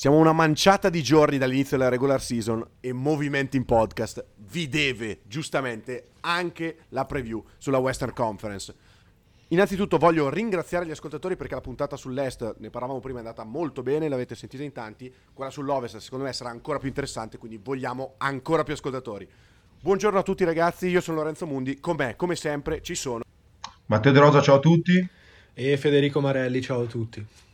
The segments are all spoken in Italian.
Siamo una manciata di giorni dall'inizio della regular season e Movimenti in Podcast vi deve giustamente anche la preview sulla Western Conference. Innanzitutto voglio ringraziare gli ascoltatori perché la puntata sull'Est, ne parlavamo prima, è andata molto bene, l'avete sentita in tanti. Quella sull'Ovest secondo me sarà ancora più interessante, quindi vogliamo ancora più ascoltatori. Buongiorno a tutti ragazzi, io sono Lorenzo Mundi, con me come sempre ci sono Matteo De Rosa, ciao a tutti. E Federico Marelli, ciao a tutti.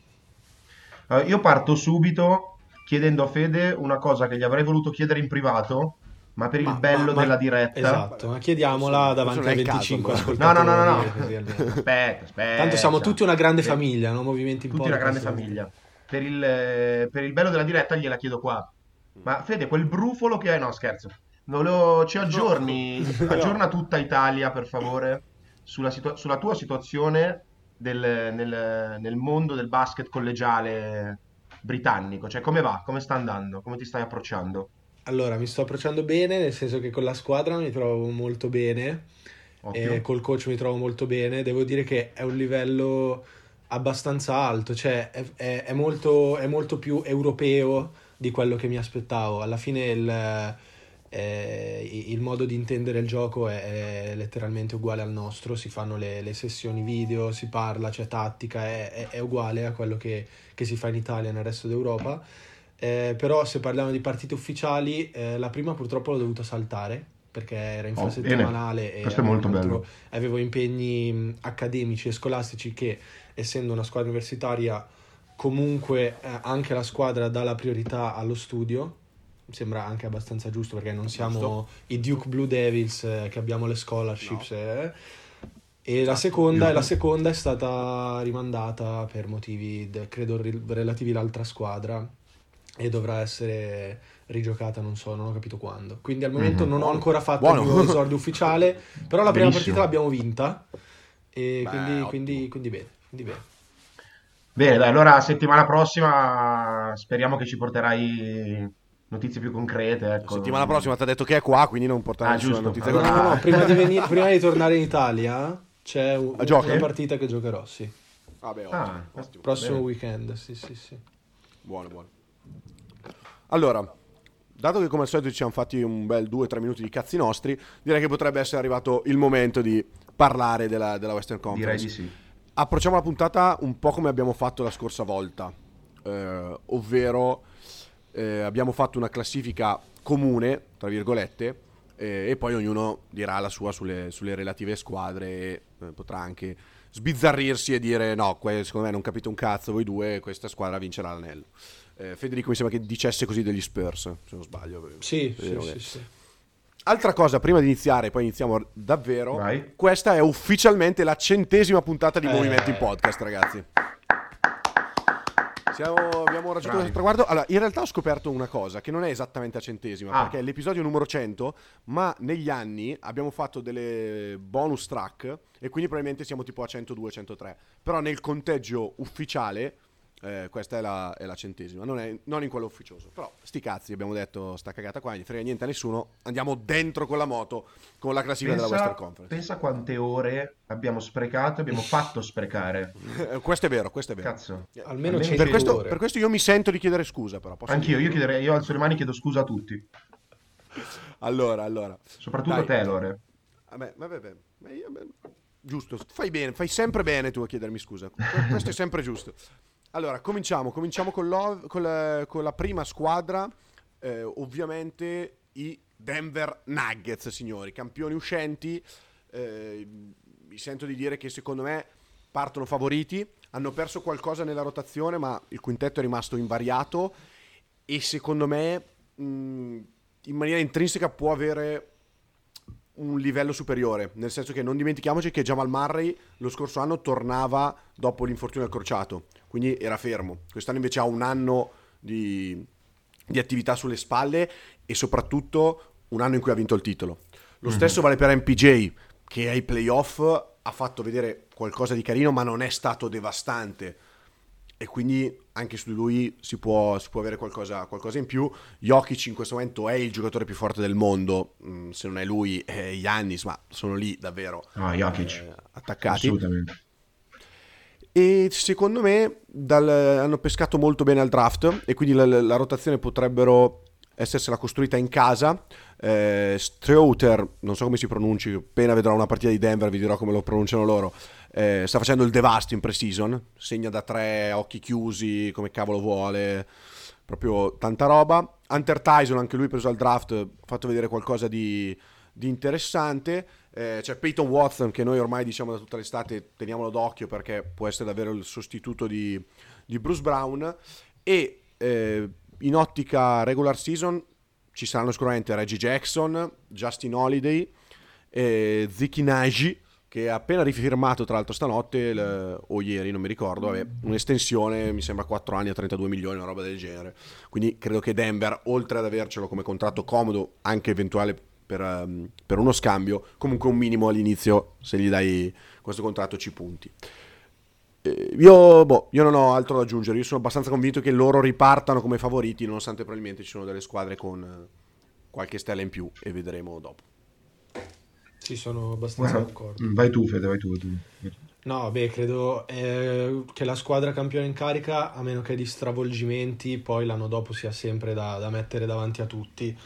Uh, io parto subito chiedendo a Fede una cosa che gli avrei voluto chiedere in privato, ma per il ma, bello ma, della diretta. Esatto, ma chiediamola davanti ai 25 caso, ascoltatori. No, no, no, no. no. aspetta, aspetta. Tanto siamo tutti una grande famiglia, no? Movimenti in Tutti una grande famiglia. Per il, per il bello della diretta gliela chiedo qua. Ma Fede, quel brufolo che hai, no scherzo. Volevo, ci aggiorni, aggiorna tutta Italia per favore sulla, situa- sulla tua situazione del, nel, nel, mondo del basket collegiale britannico? Cioè, come va? Come sta andando? Come ti stai approcciando? Allora, mi sto approcciando bene, nel senso che con la squadra mi trovo molto bene, e col coach mi trovo molto bene. Devo dire che è un livello abbastanza alto, cioè è, è, è, molto, è molto più europeo di quello che mi aspettavo. Alla fine il eh, il modo di intendere il gioco è, è, letteralmente uguale al nostro, si fanno le, le sessioni video, si parla, c'è tattica, è, è, è uguale a quello che, che, si fa in Italia e nel resto d'Europa. Eh, però se parliamo di partite ufficiali, eh, la prima purtroppo l'ho dovuta saltare perché era in oh, infrasettimanale oh, e avevo, avevo impegni accademici e scolastici che essendo una squadra universitaria comunque eh, anche la squadra dà la priorità allo studio sembra anche abbastanza giusto perché non siamo giusto. i Duke Blue Devils eh, che abbiamo le scholarships. No. Eh. E la, seconda, la seconda, è stata rimandata per motivi, de, credo, relativi all'altra squadra e dovrà essere rigiocata, non so, non ho capito quando. Quindi al momento mm-hmm. non ho ancora fatto Buono. il mio esordio ufficiale, però la prima Benissimo. partita l'abbiamo vinta e Beh, quindi, quindi, quindi, bene, quindi bene. Bene, dai, allora settimana prossima speriamo che ci porterai notizie più concrete. Ecco. Settimana prossima ti ha detto che è qua, quindi non portare ah, nessuna notizia. Allora... No, no, prima, di venire, prima di tornare in Italia c'è un, ah, una partita che giocherò, sì. Vabbè, ottimo, ah, ottimo. Prossimo Bene. weekend, sì, sì, sì. Buono, buono. Allora, dato che come al solito ci siamo fatti un bel 2-3 minuti di cazzi nostri, direi che potrebbe essere arrivato il momento di parlare della, della Western Conference. Direi di sì. Approcciamo la puntata un po' come abbiamo fatto la scorsa volta, eh, ovvero eh, abbiamo fatto una classifica comune, tra virgolette, eh, e poi ognuno dirà la sua sulle, sulle relative squadre e eh, potrà anche sbizzarrirsi e dire no, que- secondo me non capite un cazzo voi due, questa squadra vincerà l'anello. Eh, Federico mi sembra che dicesse così degli Spurs, se non sbaglio. Sì, sì, sì, sì, Altra cosa, prima di iniziare, poi iniziamo davvero, Vai. questa è ufficialmente la centesima puntata di eh. Movimenti in Podcast, ragazzi. Siamo, abbiamo raggiunto questo traguardo. Allora, in realtà ho scoperto una cosa che non è esattamente a centesima, ah. perché è l'episodio numero 100, ma negli anni abbiamo fatto delle bonus track e quindi probabilmente siamo tipo a 102-103. Però nel conteggio ufficiale eh, questa è la, è la centesima, non, è, non, in quello ufficioso. Però sti cazzi, abbiamo detto, sta cagata qua, non frega niente a nessuno. Andiamo dentro con la moto, con la classifica pensa, della Western Conference. Pensa quante ore abbiamo sprecato, abbiamo fatto sprecare. Eh, questo è vero, questo è vero. Cazzo. Almeno, Almeno per, questo, per questo, io mi sento di chiedere scusa, però. Posso Anch'io, io, chiederei, io alzo le mani e chiedo scusa a tutti. Allora, allora. Soprattutto Dai. a te, Lore. Vabbè, vabbè, vabbè. Giusto, fai bene, fai sempre bene tu a chiedermi scusa. Questo è sempre giusto. Allora, cominciamo. Cominciamo con, con, la, con la, prima squadra. Eh, ovviamente i Denver Nuggets, signori, campioni uscenti. Eh, mi sento di dire che secondo me partono favoriti. Hanno perso qualcosa nella rotazione, ma il quintetto è rimasto invariato. E secondo me, mh, in maniera intrinseca, può avere un livello superiore, nel senso che non dimentichiamoci che Jamal Murray lo scorso anno tornava dopo l'infortunio al crociato, quindi era fermo. Quest'anno invece ha un anno di, di attività sulle spalle e soprattutto un anno in cui ha vinto il titolo. Lo mm-hmm. stesso vale per MPJ, che ai playoff ha fatto vedere qualcosa di carino, ma non è stato devastante e quindi anche su lui si può, si può avere qualcosa, qualcosa, in più. Jokic in questo momento è il giocatore più forte del mondo, mm, se non è lui è Giannis, ma sono lì davvero ah, Jokic. Eh, attaccati. Assolutamente. E secondo me dal, hanno pescato molto bene al draft e quindi la, la rotazione potrebbero essersela costruita in casa. Eh, Streuter, non so come si pronunci, appena vedrò una partita di Denver vi dirò come lo pronunciano loro. Eh, sta facendo il devasto in pre-season, segna da tre, occhi chiusi, come cavolo vuole, proprio tanta roba. Hunter Tyson, anche lui preso al draft, ha fatto vedere qualcosa di, di interessante. Eh, c'è Peyton Watson che noi ormai diciamo da tutta l'estate teniamolo d'occhio perché può essere davvero il sostituto di, di Bruce Brown. E eh, in ottica regular season ci saranno sicuramente Reggie Jackson, Justin Holiday, eh, Ziki Nagy che ha appena rifirmato tra l'altro stanotte l- o ieri, non mi ricordo, vabbè, un'estensione, mi sembra 4 anni a 32 milioni, una roba del genere. Quindi credo che Denver, oltre ad avercelo come contratto comodo, anche eventuale per, um, per uno scambio, comunque un minimo all'inizio, se gli dai questo contratto ci punti. Eh, io, boh, io non ho altro da aggiungere, io sono abbastanza convinto che loro ripartano come favoriti, nonostante probabilmente ci sono delle squadre con eh, qualche stella in più e vedremo dopo. Sì, sono abbastanza d'accordo. Mm, vai tu, Fede, vai tu. Vai tu. No, beh, credo eh, che la squadra campione in carica, a meno che di stravolgimenti, poi l'anno dopo sia sempre da, da mettere davanti a tutti.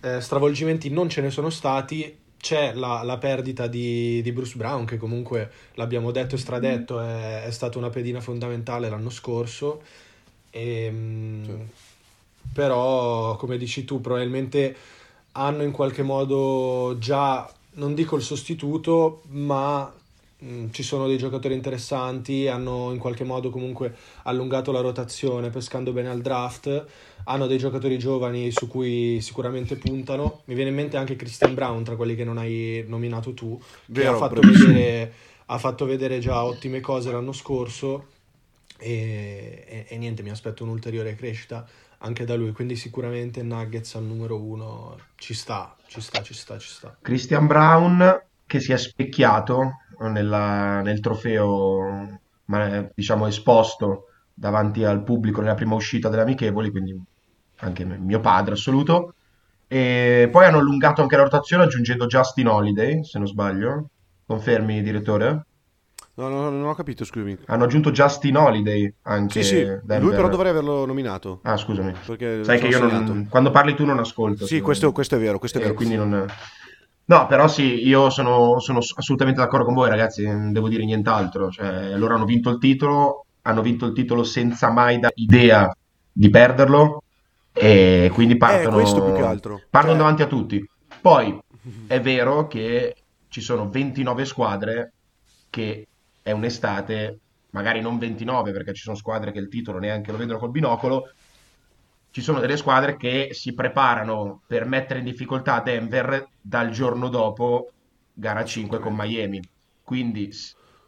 Eh, stravolgimenti non ce ne sono stati, c'è la, la perdita di, di, Bruce Brown, che comunque l'abbiamo detto e stradetto, è, è stata una pedina fondamentale l'anno scorso. E, ehm, sì. Però, come dici tu, probabilmente hanno in qualche modo già non dico il sostituto, ma mm, ci sono dei giocatori interessanti, hanno in qualche modo comunque allungato la rotazione pescando bene al draft, hanno dei giocatori giovani su cui sicuramente puntano. Mi viene in mente anche Christian Brown tra quelli che non hai nominato tu, Vero, che ha fatto, vedere, ha fatto vedere già ottime cose l'anno scorso e, e, e niente, mi aspetto un'ulteriore crescita anche da lui, quindi sicuramente Nuggets al numero uno ci sta, ci sta, ci sta, ci sta. Christian Brown che si è specchiato nella, nel trofeo, diciamo, esposto davanti al pubblico nella prima uscita delle amichevoli, quindi anche mio padre assoluto. E poi hanno allungato anche la rotazione aggiungendo Justin Holiday, se non sbaglio. Confermi, direttore? No, no, non ho capito, scusami. Hanno aggiunto Justin Holiday anche. Sì, sì, Denver. lui però dovrei averlo nominato. Ah, scusami. Sai che io non, quando parli tu non ascolto. Sì, questo, questo, è vero, questo è vero. quindi non... No, però sì, io sono, sono, assolutamente d'accordo con voi, ragazzi, non devo dire nient'altro. Cioè, loro hanno vinto il titolo, hanno vinto il titolo senza mai da idea di perderlo e quindi eh, partono, eh, partono cioè... davanti a tutti. Poi è vero che ci sono 29 squadre che è un'estate, magari non 29 perché ci sono squadre che il titolo neanche lo vedono col binocolo, ci sono delle squadre che si preparano per mettere in difficoltà Denver dal giorno dopo gara 5 con Miami. Quindi,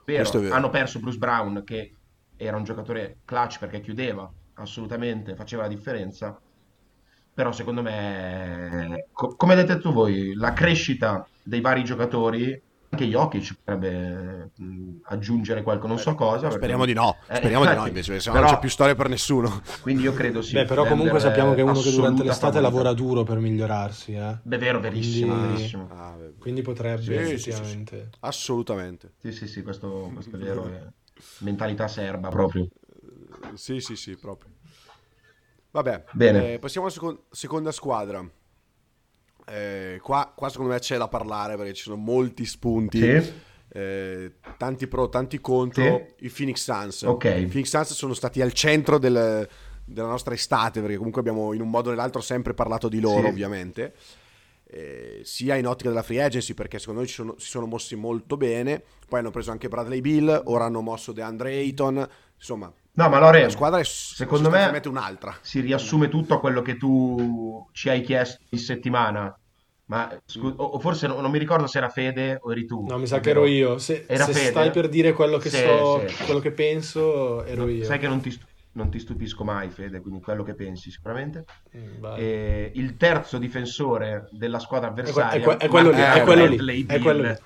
vero, hanno perso Bruce Brown che era un giocatore clutch perché chiudeva assolutamente, faceva la differenza. Però secondo me, co- come avete detto voi, la crescita dei vari giocatori anche Jokic potrebbe aggiungere qualcosa, non so cosa. Perché... Speriamo di no, eh, speriamo eh, di no invece, se però... non c'è più storia per nessuno. Quindi io credo sì. Beh, però comunque sappiamo che uno che durante l'estate favorita. lavora duro per migliorarsi. Eh. Beh, vero, verissimo. Quindi, verissimo. Ah, quindi potrebbe sì, effettivamente. Sì, sì, Assolutamente. Sì, sì, sì, questo, questo è vero. È mentalità serba proprio. Sì, sì, sì, proprio. Vabbè, Bene. Eh, passiamo alla seco- seconda squadra. Eh, qua, qua, secondo me c'è da parlare perché ci sono molti spunti. Sì. Eh, tanti pro, tanti contro. Sì. I Phoenix Suns. Okay. I Phoenix Suns sono stati al centro del, della nostra estate perché comunque abbiamo in un modo o nell'altro sempre parlato di loro, sì. ovviamente. Eh, sia in ottica della free agency perché secondo noi sono, si sono mossi molto bene. Poi hanno preso anche Bradley Bill, ora hanno mosso DeAndre Ayton. Insomma, No, ma Lore, la squadra è secondo me un'altra. si riassume tutto a quello che tu ci hai chiesto in settimana. Ma scu- o forse non, non, mi ricordo se era Fede o eri tu. No, mi sa che ero io. Se, era se Fede. stai per dire quello che, sì, so, sì. quello che penso, ero no, io. Sai che non ti, non ti, stupisco mai, Fede, quindi quello che pensi sicuramente. Mm, il terzo difensore della squadra avversaria è, que- è, quello, lì, è quello lì. È quello lì.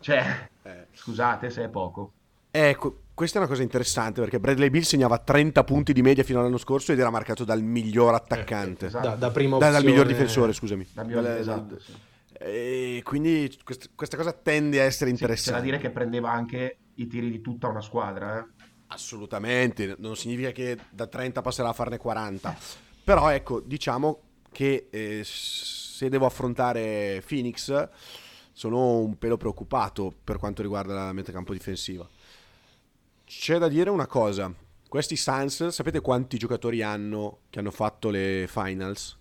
Cioè, eh. scusate se è poco. Ecco, questa è una cosa interessante perché Bradley Bill segnava 30 punti di media fino all'anno scorso ed era marcato dal miglior attaccante. Eh, esatto. da, da prima da, dal miglior difensore, scusami. Da miglior, dal, esatto, sì. E quindi quest- questa cosa tende a essere interessante. Sì, c'è da dire che prendeva anche i tiri di tutta una squadra, eh? Assolutamente, non significa che da 30 passerà a farne 40. Però ecco, diciamo che eh, se devo affrontare Phoenix sono un pelo preoccupato per quanto riguarda la metacampo difensiva. C'è da dire una cosa, questi Suns, sapete quanti giocatori hanno che hanno fatto le finals?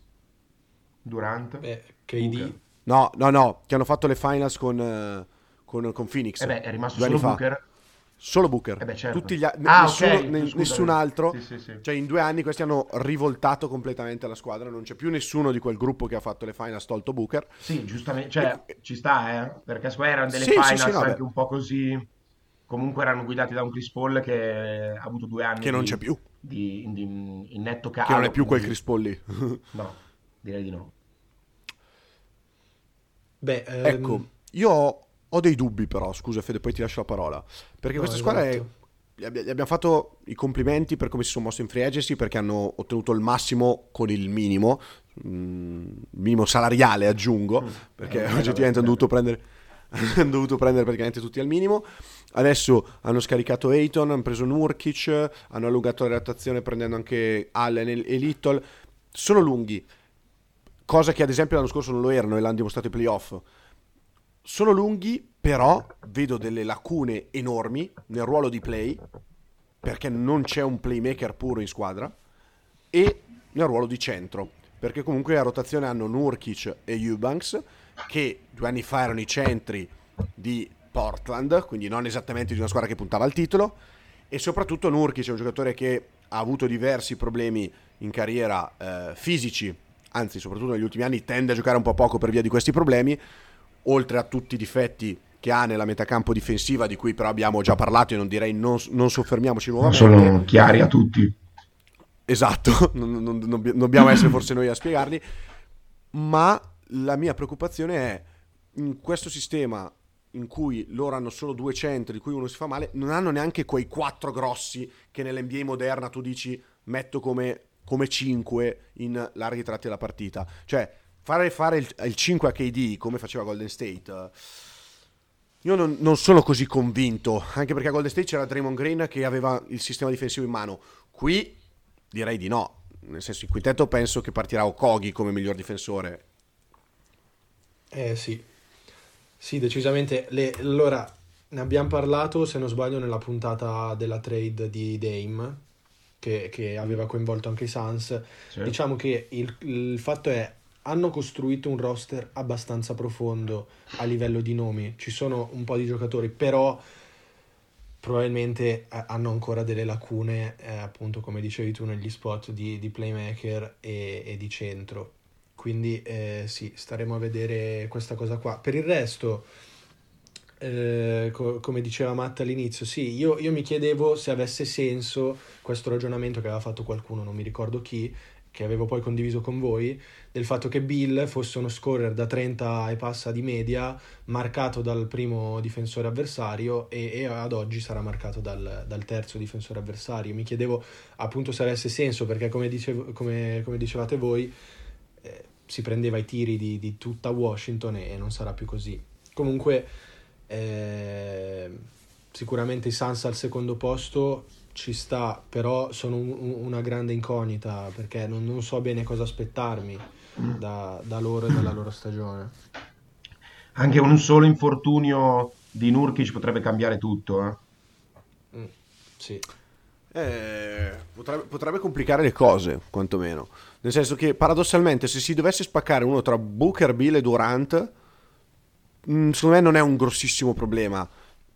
Durant? Beh, KD? No, no, no, che hanno fatto le finals con, uh, con, con Phoenix. Eh beh, è rimasto solo. Booker. Solo Booker. Eh beh, certo. Tutti gli a- ah, nessuno, okay. ne- nessun altro. Sì, sì, sì. Cioè, in due anni questi hanno rivoltato completamente la squadra. Non c'è più nessuno di quel gruppo che ha fatto le finals tolto Booker. Sì, giustamente. Cioè, e... ci sta, eh. Perché secondo erano delle finals no, anche beh. un po' così. Comunque erano guidati da un Chris Paul che ha avuto due anni. Che non c'è più. Di, di, in netto calo. Che non è più quel Chris Paul lì. no, direi di no. Beh, ehm... ecco, io ho ho dei dubbi però, scusa Fede, poi ti lascio la parola. Perché no, questa squadra è, esatto. gli abbiamo fatto i complimenti per come si sono mossi in free agency perché hanno ottenuto il massimo con il minimo, mm, minimo salariale aggiungo, mm. perché eh, oggettivamente hanno dovuto prendere, hanno dovuto prendere praticamente tutti al minimo. Adesso hanno scaricato Ayton, hanno preso Nurkic, hanno allungato la redattazione prendendo anche Allen e Little. Sono lunghi, cosa che ad esempio l'anno scorso non lo erano e l'hanno dimostrato i playoff sono lunghi, però vedo delle lacune enormi nel ruolo di play, perché non c'è un playmaker puro in squadra, e nel ruolo di centro, perché comunque a rotazione hanno Nurkic e Eubanks, che due anni fa erano i centri di Portland, quindi non esattamente di una squadra che puntava al titolo, e soprattutto Nurkic è un giocatore che ha avuto diversi problemi in carriera eh, fisici, anzi soprattutto negli ultimi anni tende a giocare un po' poco per via di questi problemi, oltre a tutti i difetti che ha nella metacampo difensiva, di cui però abbiamo già parlato e non direi non, non soffermiamoci nuovamente. Sono chiari a tutti. Esatto, non, non, non dobbiamo essere forse noi a spiegarli, ma la mia preoccupazione è in questo sistema in cui loro hanno solo due centri, di cui uno si fa male, non hanno neanche quei quattro grossi che nell'NBA moderna tu dici metto come, come cinque in larghi tratti della partita. Cioè, fare, fare il, il, 5 a KD come faceva Golden State. Io non, non, sono così convinto, anche perché a Golden State c'era Draymond Green che aveva il sistema difensivo in mano. Qui direi di no, nel senso in quintetto penso che partirà Okogi come miglior difensore. Eh sì, sì decisamente. Le, allora, ne abbiamo parlato, se non sbaglio, nella puntata della trade di Dame, che, che aveva coinvolto anche i Suns. Sì. Diciamo che il, il fatto è hanno costruito un roster abbastanza profondo a livello di nomi. Ci sono un po' di giocatori, però probabilmente eh, hanno ancora delle lacune, eh, appunto come dicevi tu negli spot di, di playmaker e, e, di centro. Quindi eh, sì, staremo a vedere questa cosa qua. Per il resto, eh, co- come diceva Matt all'inizio, sì, io, io mi chiedevo se avesse senso questo ragionamento che aveva fatto qualcuno, non mi ricordo chi, che avevo poi condiviso con voi, del fatto che Bill fosse uno scorer da 30 e passa di media, marcato dal primo difensore avversario e, e ad oggi sarà marcato dal, dal, terzo difensore avversario. Mi chiedevo appunto se avesse senso, perché come, dicevo, come, come dicevate voi, si prendeva i tiri di, di tutta Washington e, e, non sarà più così. Comunque, eh, sicuramente i Suns al secondo posto ci sta, però sono un, una grande incognita perché non, non, so bene cosa aspettarmi da, da loro e dalla loro stagione. Anche un solo infortunio di Nurkic potrebbe cambiare tutto. Eh? Mm, sì. Eh, potrebbe, potrebbe, complicare le cose, quantomeno. Nel senso che paradossalmente, se si dovesse spaccare uno tra Booker, Bill e Durant, mh, mm, secondo me non è un grossissimo problema.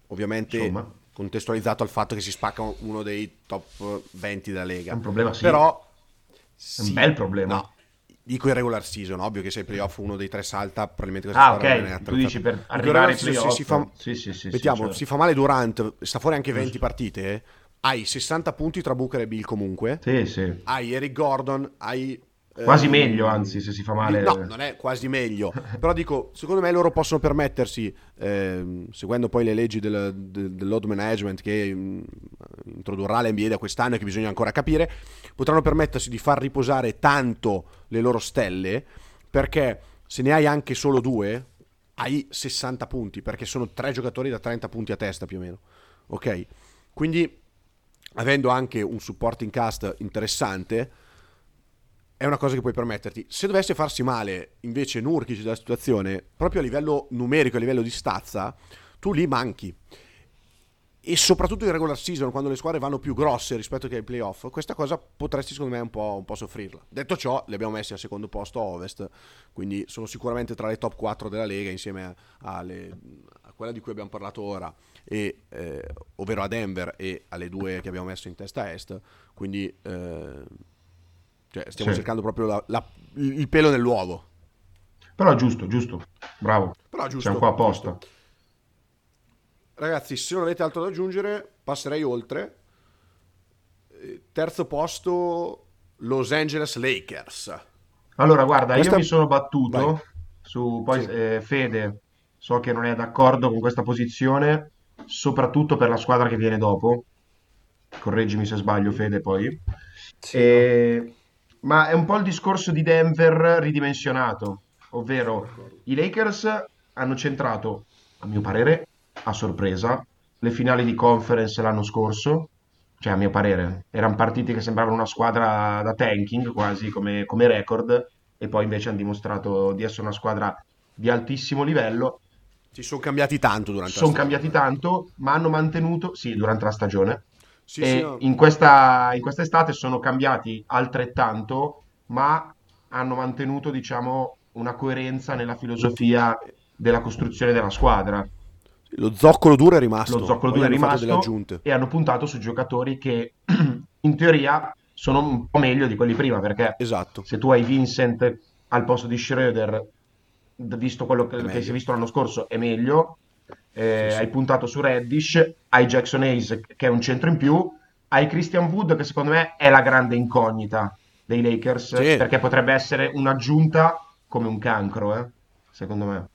Ovviamente Insomma contestualizzato al fatto che si spacca uno dei top 20 della Lega. È un problema sì. Però... Sì, un bel problema. No, dico in regular season, ovvio che se i playoff uno dei tre salta, probabilmente questa ah, ok, tu dici per arrivare ai playoff. Si fa, sì, sì, sì, mettiamo, certo. si fa male Durant, sta fuori anche 20 partite, eh? Hai 60 punti tra Booker e Bill comunque, sì, sì. hai Eric Gordon, hai Quasi eh, meglio, anzi, se si fa male. No, non è quasi meglio. Però dico, secondo me loro possono permettersi, eh, seguendo poi le leggi del, del, del load management che mh, mm, introdurrà l'NBA da quest'anno e che bisogna ancora capire, potranno permettersi di far riposare tanto le loro stelle, perché se ne hai anche solo due, hai 60 punti, perché sono tre giocatori da 30 punti a testa più o meno. Ok? Quindi avendo anche un supporting cast interessante, è una cosa che puoi permetterti. Se dovesse farsi male invece Nurkic della situazione, proprio a livello numerico, a livello di stazza, tu lì manchi. E soprattutto in regular season, quando le squadre vanno più grosse rispetto che ai playoff, questa cosa potresti secondo me un po', un po soffrirla. Detto ciò, li abbiamo messi al secondo posto a ovest, quindi sono sicuramente tra le top 4 della Lega insieme alle, quella di cui abbiamo parlato ora, e, eh, ovvero a Denver e alle due che abbiamo messo in testa a est. Quindi eh, cioè, stiamo sì. cercando proprio la, la, il pelo nell'uovo. Però giusto, giusto. Bravo. Però giusto. Siamo qua apposta. Giusto. Ragazzi, se non avete altro da aggiungere, passerei oltre. Eh, terzo posto, Los Angeles Lakers. Allora, guarda, Questa... io mi sono battuto Vai. su poi sì. eh, Fede. So che non è d'accordo con questa posizione, soprattutto per la squadra che viene dopo. Correggimi se sbaglio, Fede, poi. Sì, e... Ma è un po' il discorso di Denver ridimensionato, ovvero i Lakers hanno centrato, a mio parere, a sorpresa, le finali di conference l'anno scorso, cioè a mio parere, erano partiti che sembravano una squadra da tanking quasi come, come record e poi invece hanno dimostrato di essere una squadra di altissimo livello. Si sono cambiati tanto durante sono la stagione. Sono cambiati tanto, ma hanno mantenuto, sì, durante la stagione. Sì, sì, no. in, questa, in quest'estate sono cambiati altrettanto, ma hanno mantenuto, diciamo, una coerenza nella filosofia della costruzione della squadra. Lo zoccolo duro è rimasto. Lo zoccolo duro è rimasto e hanno puntato su giocatori che in teoria sono un po' meglio di quelli prima perché esatto. se tu hai Vincent al posto di Schroeder, visto quello che, che si è visto l'anno scorso, è meglio. Eh, sì, sì. Hai puntato su Reddish, hai Jackson Hayes che è un centro in più, hai Christian Wood che secondo me è la grande incognita dei Lakers sì. perché potrebbe essere un'aggiunta come un cancro, eh, secondo me.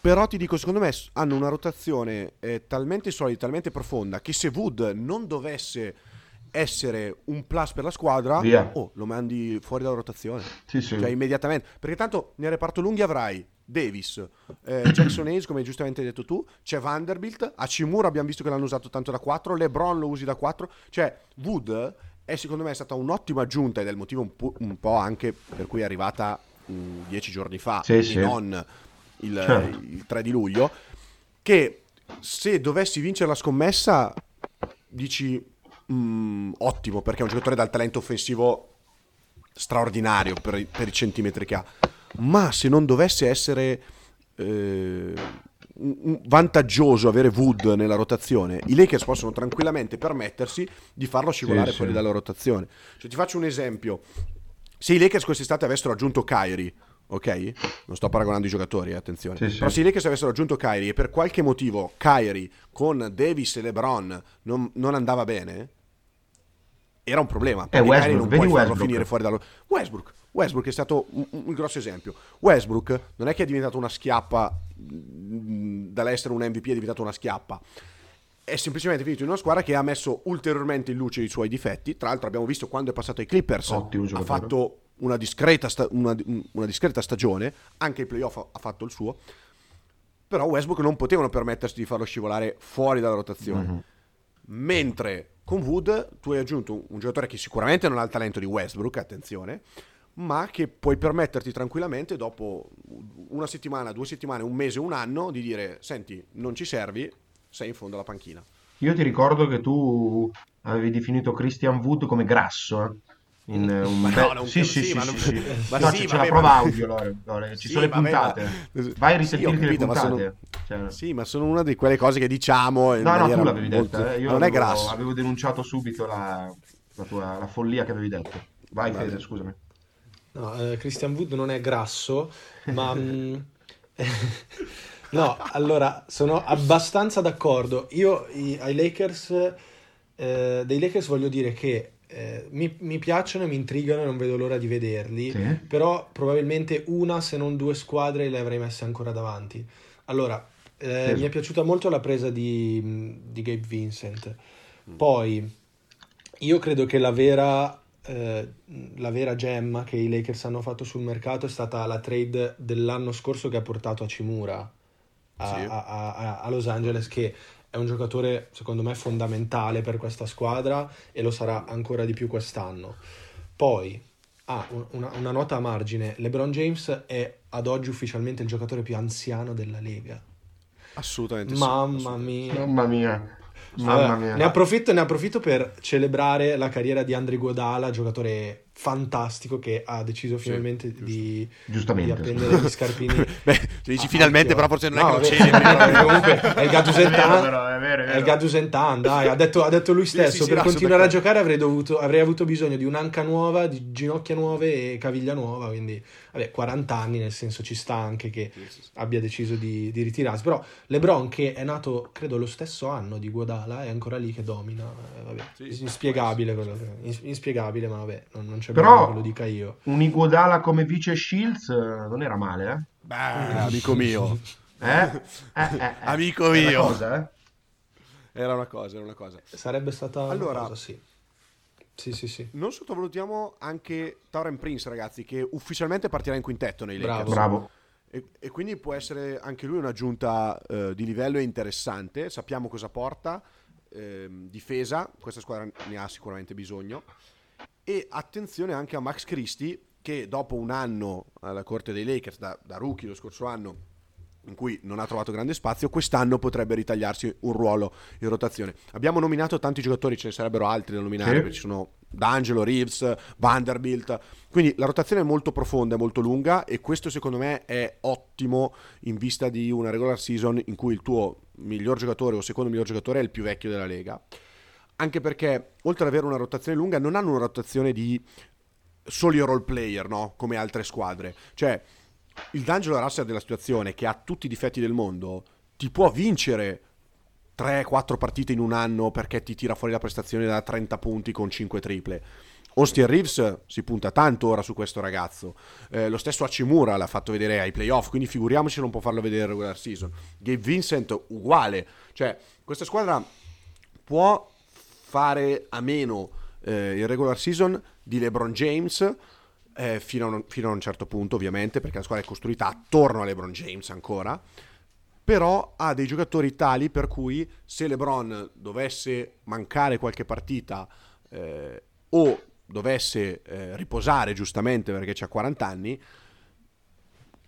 Però ti dico, secondo me hanno una rotazione eh, talmente solida, talmente profonda, che se Wood non dovesse essere un plus per la squadra, Via. oh, lo mandi fuori dalla rotazione. Sì, sì. Cioè, immediatamente. Perché tanto nel reparto lunghi avrai Davis, eh, Jackson Hayes, come giustamente hai detto tu, c'è Vanderbilt, a Cimura abbiamo visto che l'hanno usato tanto da 4, LeBron lo usi da 4, cioè Wood è secondo me stata un'ottima aggiunta ed è il motivo un po', un po anche per cui è arrivata mh, mm, dieci giorni fa sì, e sì. non il, certo. il 3 di luglio, che se dovessi vincere la scommessa dici mm, ottimo perché è un giocatore dal talento offensivo straordinario per, per, i centimetri che ha, ma se non dovesse essere eh, vantaggioso avere Wood nella rotazione, i Lakers possono tranquillamente permettersi di farlo scivolare sì, fuori sì. dalla rotazione. Cioè, ti faccio un esempio. Se i Lakers quest'estate avessero aggiunto Kyrie, ok? Non sto paragonando i giocatori, eh, attenzione. Sì, Però se i Lakers avessero aggiunto Kyrie e per qualche motivo Kyrie con Davis e LeBron non, non andava bene, era un problema. Perché eh, Westbrook, non puoi farlo finire fuori dallo... Westbrook. Westbrook è stato un, un, grosso esempio. Westbrook non è che è diventato una schiappa dall'essere un MVP è diventato una schiappa. È semplicemente finito in una squadra che ha messo ulteriormente in luce i suoi difetti. Tra l'altro abbiamo visto quando è passato ai Clippers Ottimo ha fatto una discreta, sta- una, una discreta stagione, anche il playoff ha fatto il suo. Però Westbrook non potevano permettersi di farlo scivolare fuori dalla rotazione. Mm-hmm. Mentre con Wood tu hai aggiunto un giocatore che sicuramente non ha il talento di Westbrook, attenzione, ma che puoi permetterti tranquillamente dopo una settimana, due settimane, un mese, un anno di dire senti, non ci servi, sei in fondo alla panchina. Io ti ricordo che tu avevi definito Christian Wood come grasso, eh? In un ma no, non sì, sì, sì, sì, sì, Ma no, sì, c'è, la prova audio Lore, Lore. ci sono le puntate vai a risentirti le puntate cioè... sì ma sono una di quelle cose che diciamo no no tu l'avevi molto... detta eh? io non avevo, è grasso avevo denunciato subito la, la, tua, la follia che avevi detto vai vale. Fede scusami no, eh, Christian Wood non è grasso ma mm, no allora sono abbastanza d'accordo io i, ai Lakers eh, dei Lakers voglio dire che eh, mi, mi, piacciono e mi intrigano e non vedo l'ora di vederli, sì. però probabilmente una se non due squadre le avrei messe ancora davanti. Allora, eh, sì. mi è piaciuta molto la presa di, di Gabe Vincent. Mm. Poi, io credo che la vera, eh, la vera gemma che i Lakers hanno fatto sul mercato è stata la trade dell'anno scorso che ha portato a Cimura a, sì. a, a, a Los Angeles, che è un giocatore secondo me fondamentale per questa squadra e lo sarà ancora di più quest'anno. Poi, ah, una, una nota a margine, LeBron James è ad oggi ufficialmente il giocatore più anziano della Lega. Assolutamente Mamma sì, assolutamente. mia. Mamma mia. Mamma mia. Ne approfitto, ne approfitto per celebrare la carriera di Andre Guadala, giocatore fantastico che ha deciso finalmente sì, di, Giustamente. di appendere gli scarpini. Beh, dici ah, finalmente, però forse non no, è che lo celebri. comunque è il Gattusentan, è il Gattusentan, dai, ha detto, ha detto lui stesso, sì, sì, per continuare a giocare avrei, dovuto, avrei avuto bisogno di un'anca nuova, di ginocchia nuove e caviglia nuova, quindi vabbè, 40 anni, nel senso ci sta anche che abbia deciso di, di ritirarsi, però LeBron che è nato credo lo stesso anno di Guadala è ancora lì che domina, eh, vabbè, inspiegabile, quello, inspiegabile, ma vabbè, non, non c'è però... che lo dica io. Un Iguodala come vice Shields non era male, eh? Beh, amico mio. Eh? Eh, eh, eh. Amico mio. Cosa, eh? Era una cosa, era una cosa. Sarebbe stata allora, una cosa, sì. Sì, sì, sì. Non sottovalutiamo anche Tauren Prince, ragazzi, che ufficialmente partirà in quintetto nei Lakers. Bravo. E, e quindi può essere anche lui un'aggiunta eh, di livello interessante. Sappiamo cosa porta. Eh, difesa, questa squadra ne ha sicuramente bisogno. E attenzione anche a Max Christie, che dopo un anno alla corte dei Lakers, da, da rookie lo scorso anno, in cui non ha trovato grande spazio, quest'anno potrebbe ritagliarsi un ruolo in rotazione. Abbiamo nominato tanti giocatori, ce ne sarebbero altri da nominare, sì. ci sono D'Angelo, Reeves, Vanderbilt, quindi la rotazione è molto profonda, è molto lunga e questo secondo me è ottimo in vista di una regular season in cui il tuo miglior giocatore o secondo miglior giocatore è il più vecchio della Lega. Anche perché, oltre ad avere una rotazione lunga, non hanno una rotazione di soli role player, no? Come altre squadre. Cioè, il D'Angelo Russell della situazione, che ha tutti i difetti del mondo, ti può vincere 3-4 partite in un anno perché ti tira fuori la prestazione da 30 punti con 5 triple. Austin Reeves si punta tanto ora su questo ragazzo. Eh, lo stesso Hachimura l'ha fatto vedere ai playoff, quindi figuriamoci non può farlo vedere regular season. Gabe Vincent uguale. Cioè, questa squadra può fare a meno eh, in regular season di LeBron James eh, fino, a un, fino, a un, certo punto ovviamente perché la squadra è costruita attorno a LeBron James ancora però ha dei giocatori tali per cui se LeBron dovesse mancare qualche partita eh, o dovesse eh, riposare giustamente perché ha 40 anni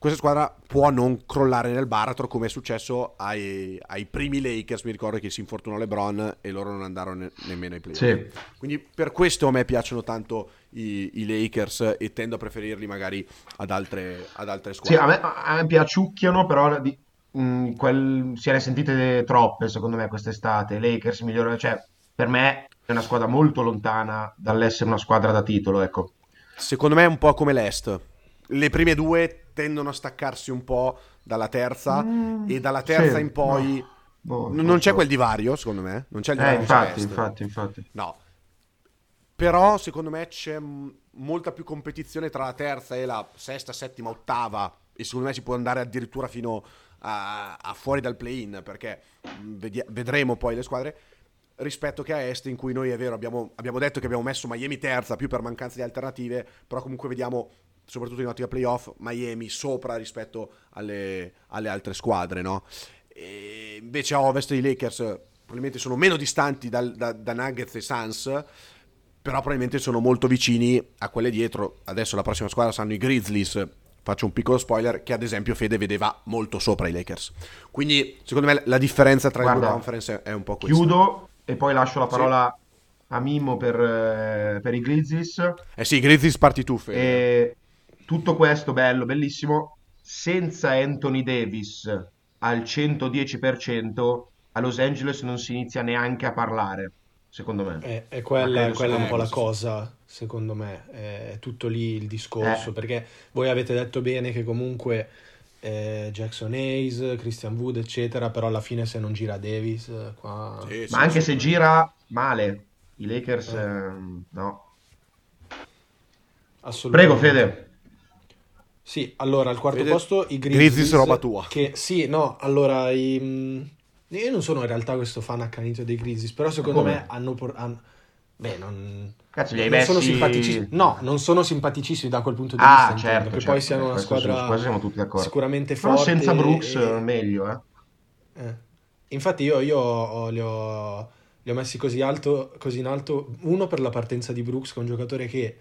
questa squadra può non crollare nel baratro come è successo ai, ai, primi Lakers, mi ricordo che si infortunò LeBron e loro non andarono ne, nemmeno ai playoff. Sì. Quindi per questo a me piacciono tanto i, i Lakers e tendo a preferirli magari ad altre, ad altre squadre. Sì, a me, a me piaciucchiano, però di, mh, mm, quel, se ne sentite troppe secondo me quest'estate. Lakers migliore, cioè per me è una squadra molto lontana dall'essere una squadra da titolo, ecco. Secondo me è un po' come l'Est. Le prime due tendono a staccarsi un po' dalla terza mm, e dalla terza sì, in poi no, no, non c'è quel divario, secondo me. Non c'è il divario. Eh, infatti, infatti, infatti. No. Però secondo me c'è molta più competizione tra la terza e la sesta, settima, ottava e secondo me si può andare addirittura fino a, a fuori dal play-in perché vedi- vedremo poi le squadre rispetto che a Est in cui noi è vero abbiamo, abbiamo detto che abbiamo messo Miami terza più per mancanza di alternative però comunque vediamo soprattutto in ottica playoff, Miami sopra rispetto alle, alle altre squadre, no? Invece a ovest i Lakers probabilmente sono meno distanti dal, da, da Nuggets e Suns, però probabilmente sono molto vicini a quelle dietro. Adesso la prossima squadra saranno i Grizzlies. Faccio un piccolo spoiler che ad esempio Fede vedeva molto sopra i Lakers. Quindi secondo me la differenza tra Guarda, le due conference è un po' questa. Chiudo e poi lascio la parola sì. a Mimmo per, eh, per, i Grizzlies. Eh sì, Grizzlies parti tu Fede. E tutto questo bello, bellissimo, senza Anthony Davis al 110%, a Los Angeles non si inizia neanche a parlare, secondo me. È, è quella, è quella un po' la cosa, secondo me, è tutto lì il discorso, eh. perché voi avete detto bene che comunque eh, Jackson Hayes, Christian Wood, eccetera, però alla fine se non gira Davis, qua... Sì, sì, Ma anche se gira male, i Lakers, eh. Ehm, no. Prego Fede. Sì, allora al quarto Vede... posto i Grizzlies. Grizzlies roba tua. Che sì, no, allora i... Io non sono in realtà questo fan accanito dei Grizzlies, però secondo me hanno, por- hanno... Beh, non... Cazzo, li hai non messi... sono simpaticissimi. No, non sono simpaticissimi da quel punto di ah, vista. Certo, che certo, poi siano una squadra su, siamo tutti d'accordo. sicuramente però forte. senza Brooks e... meglio, eh. eh. infatti io, io li, ho, li, ho, messi così, alto, così in alto, uno per la partenza di Brooks, che è un giocatore che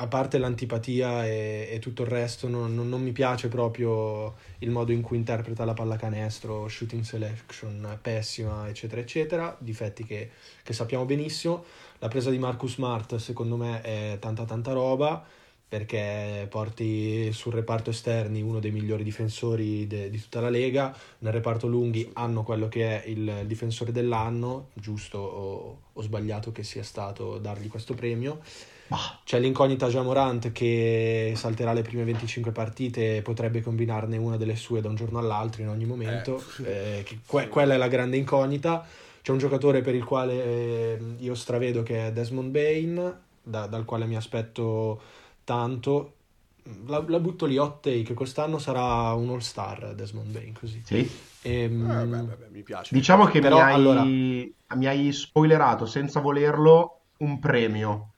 a parte l'antipatia e, e tutto il resto, non, non, non, mi piace proprio il modo in cui interpreta la pallacanestro, shooting selection pessima, eccetera, eccetera, difetti che, che sappiamo benissimo. La presa di Marcus Smart, secondo me, è tanta tanta roba perché porti sul reparto esterni uno dei migliori difensori de, di tutta la Lega, nel reparto lunghi hanno quello che è il difensore dell'anno, giusto o, o sbagliato che sia stato dargli questo premio c'è l'incognita Jamorant che salterà le prime 25 partite e potrebbe combinarne una delle sue da un giorno all'altro in ogni momento. Eh. Eh, que- quella è la grande incognita. C'è un giocatore per il quale eh, io stravedo che è Desmond Bain, da- dal quale mi aspetto tanto. La, la butto lì hot take, quest'anno sarà un all star Desmond Bain così. Sì. E, ehm, eh, beh, beh, mi piace. Diciamo che Però, mi, hai, allora... mi hai spoilerato senza volerlo un premio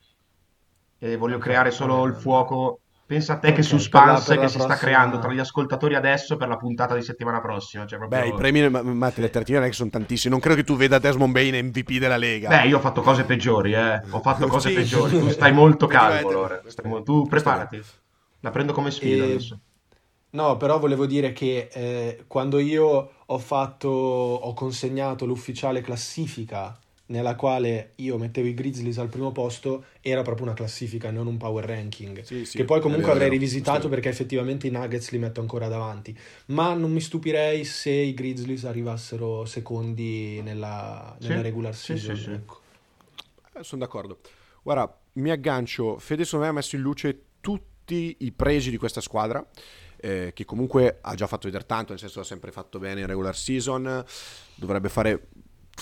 e voglio creare solo il fuoco. Pensa a te okay, che suspense che si prossima... sta creando tra gli ascoltatori adesso per la puntata di settimana prossima. Cioè proprio... Beh, i premi, ma, ma le trattine non è che sono tantissimi. Non credo che tu veda Desmond Bain MVP della Lega. Beh, io ho fatto cose peggiori, eh. Ho fatto cose sì. peggiori. Tu stai molto calmo, allora. Stai... Tu preparati. La prendo come sfida e... adesso. No, però volevo dire che eh, quando io ho fatto, ho consegnato l'ufficiale classifica nella quale io mettevo i Grizzlies al primo posto, era proprio una classifica, non un power ranking. Sì, sì, che poi comunque vero, avrei rivisitato perché effettivamente i Nuggets li metto ancora davanti. Ma non mi stupirei se i Grizzlies arrivassero secondi nella, nella sì, regular season. Ecco. Eh, sono d'accordo. Guarda, mi aggancio. Fede, secondo me, ha messo in luce tutti i pregi di questa squadra. Eh, che comunque ha già fatto vedere tanto, nel senso ha sempre fatto bene in regular season, dovrebbe fare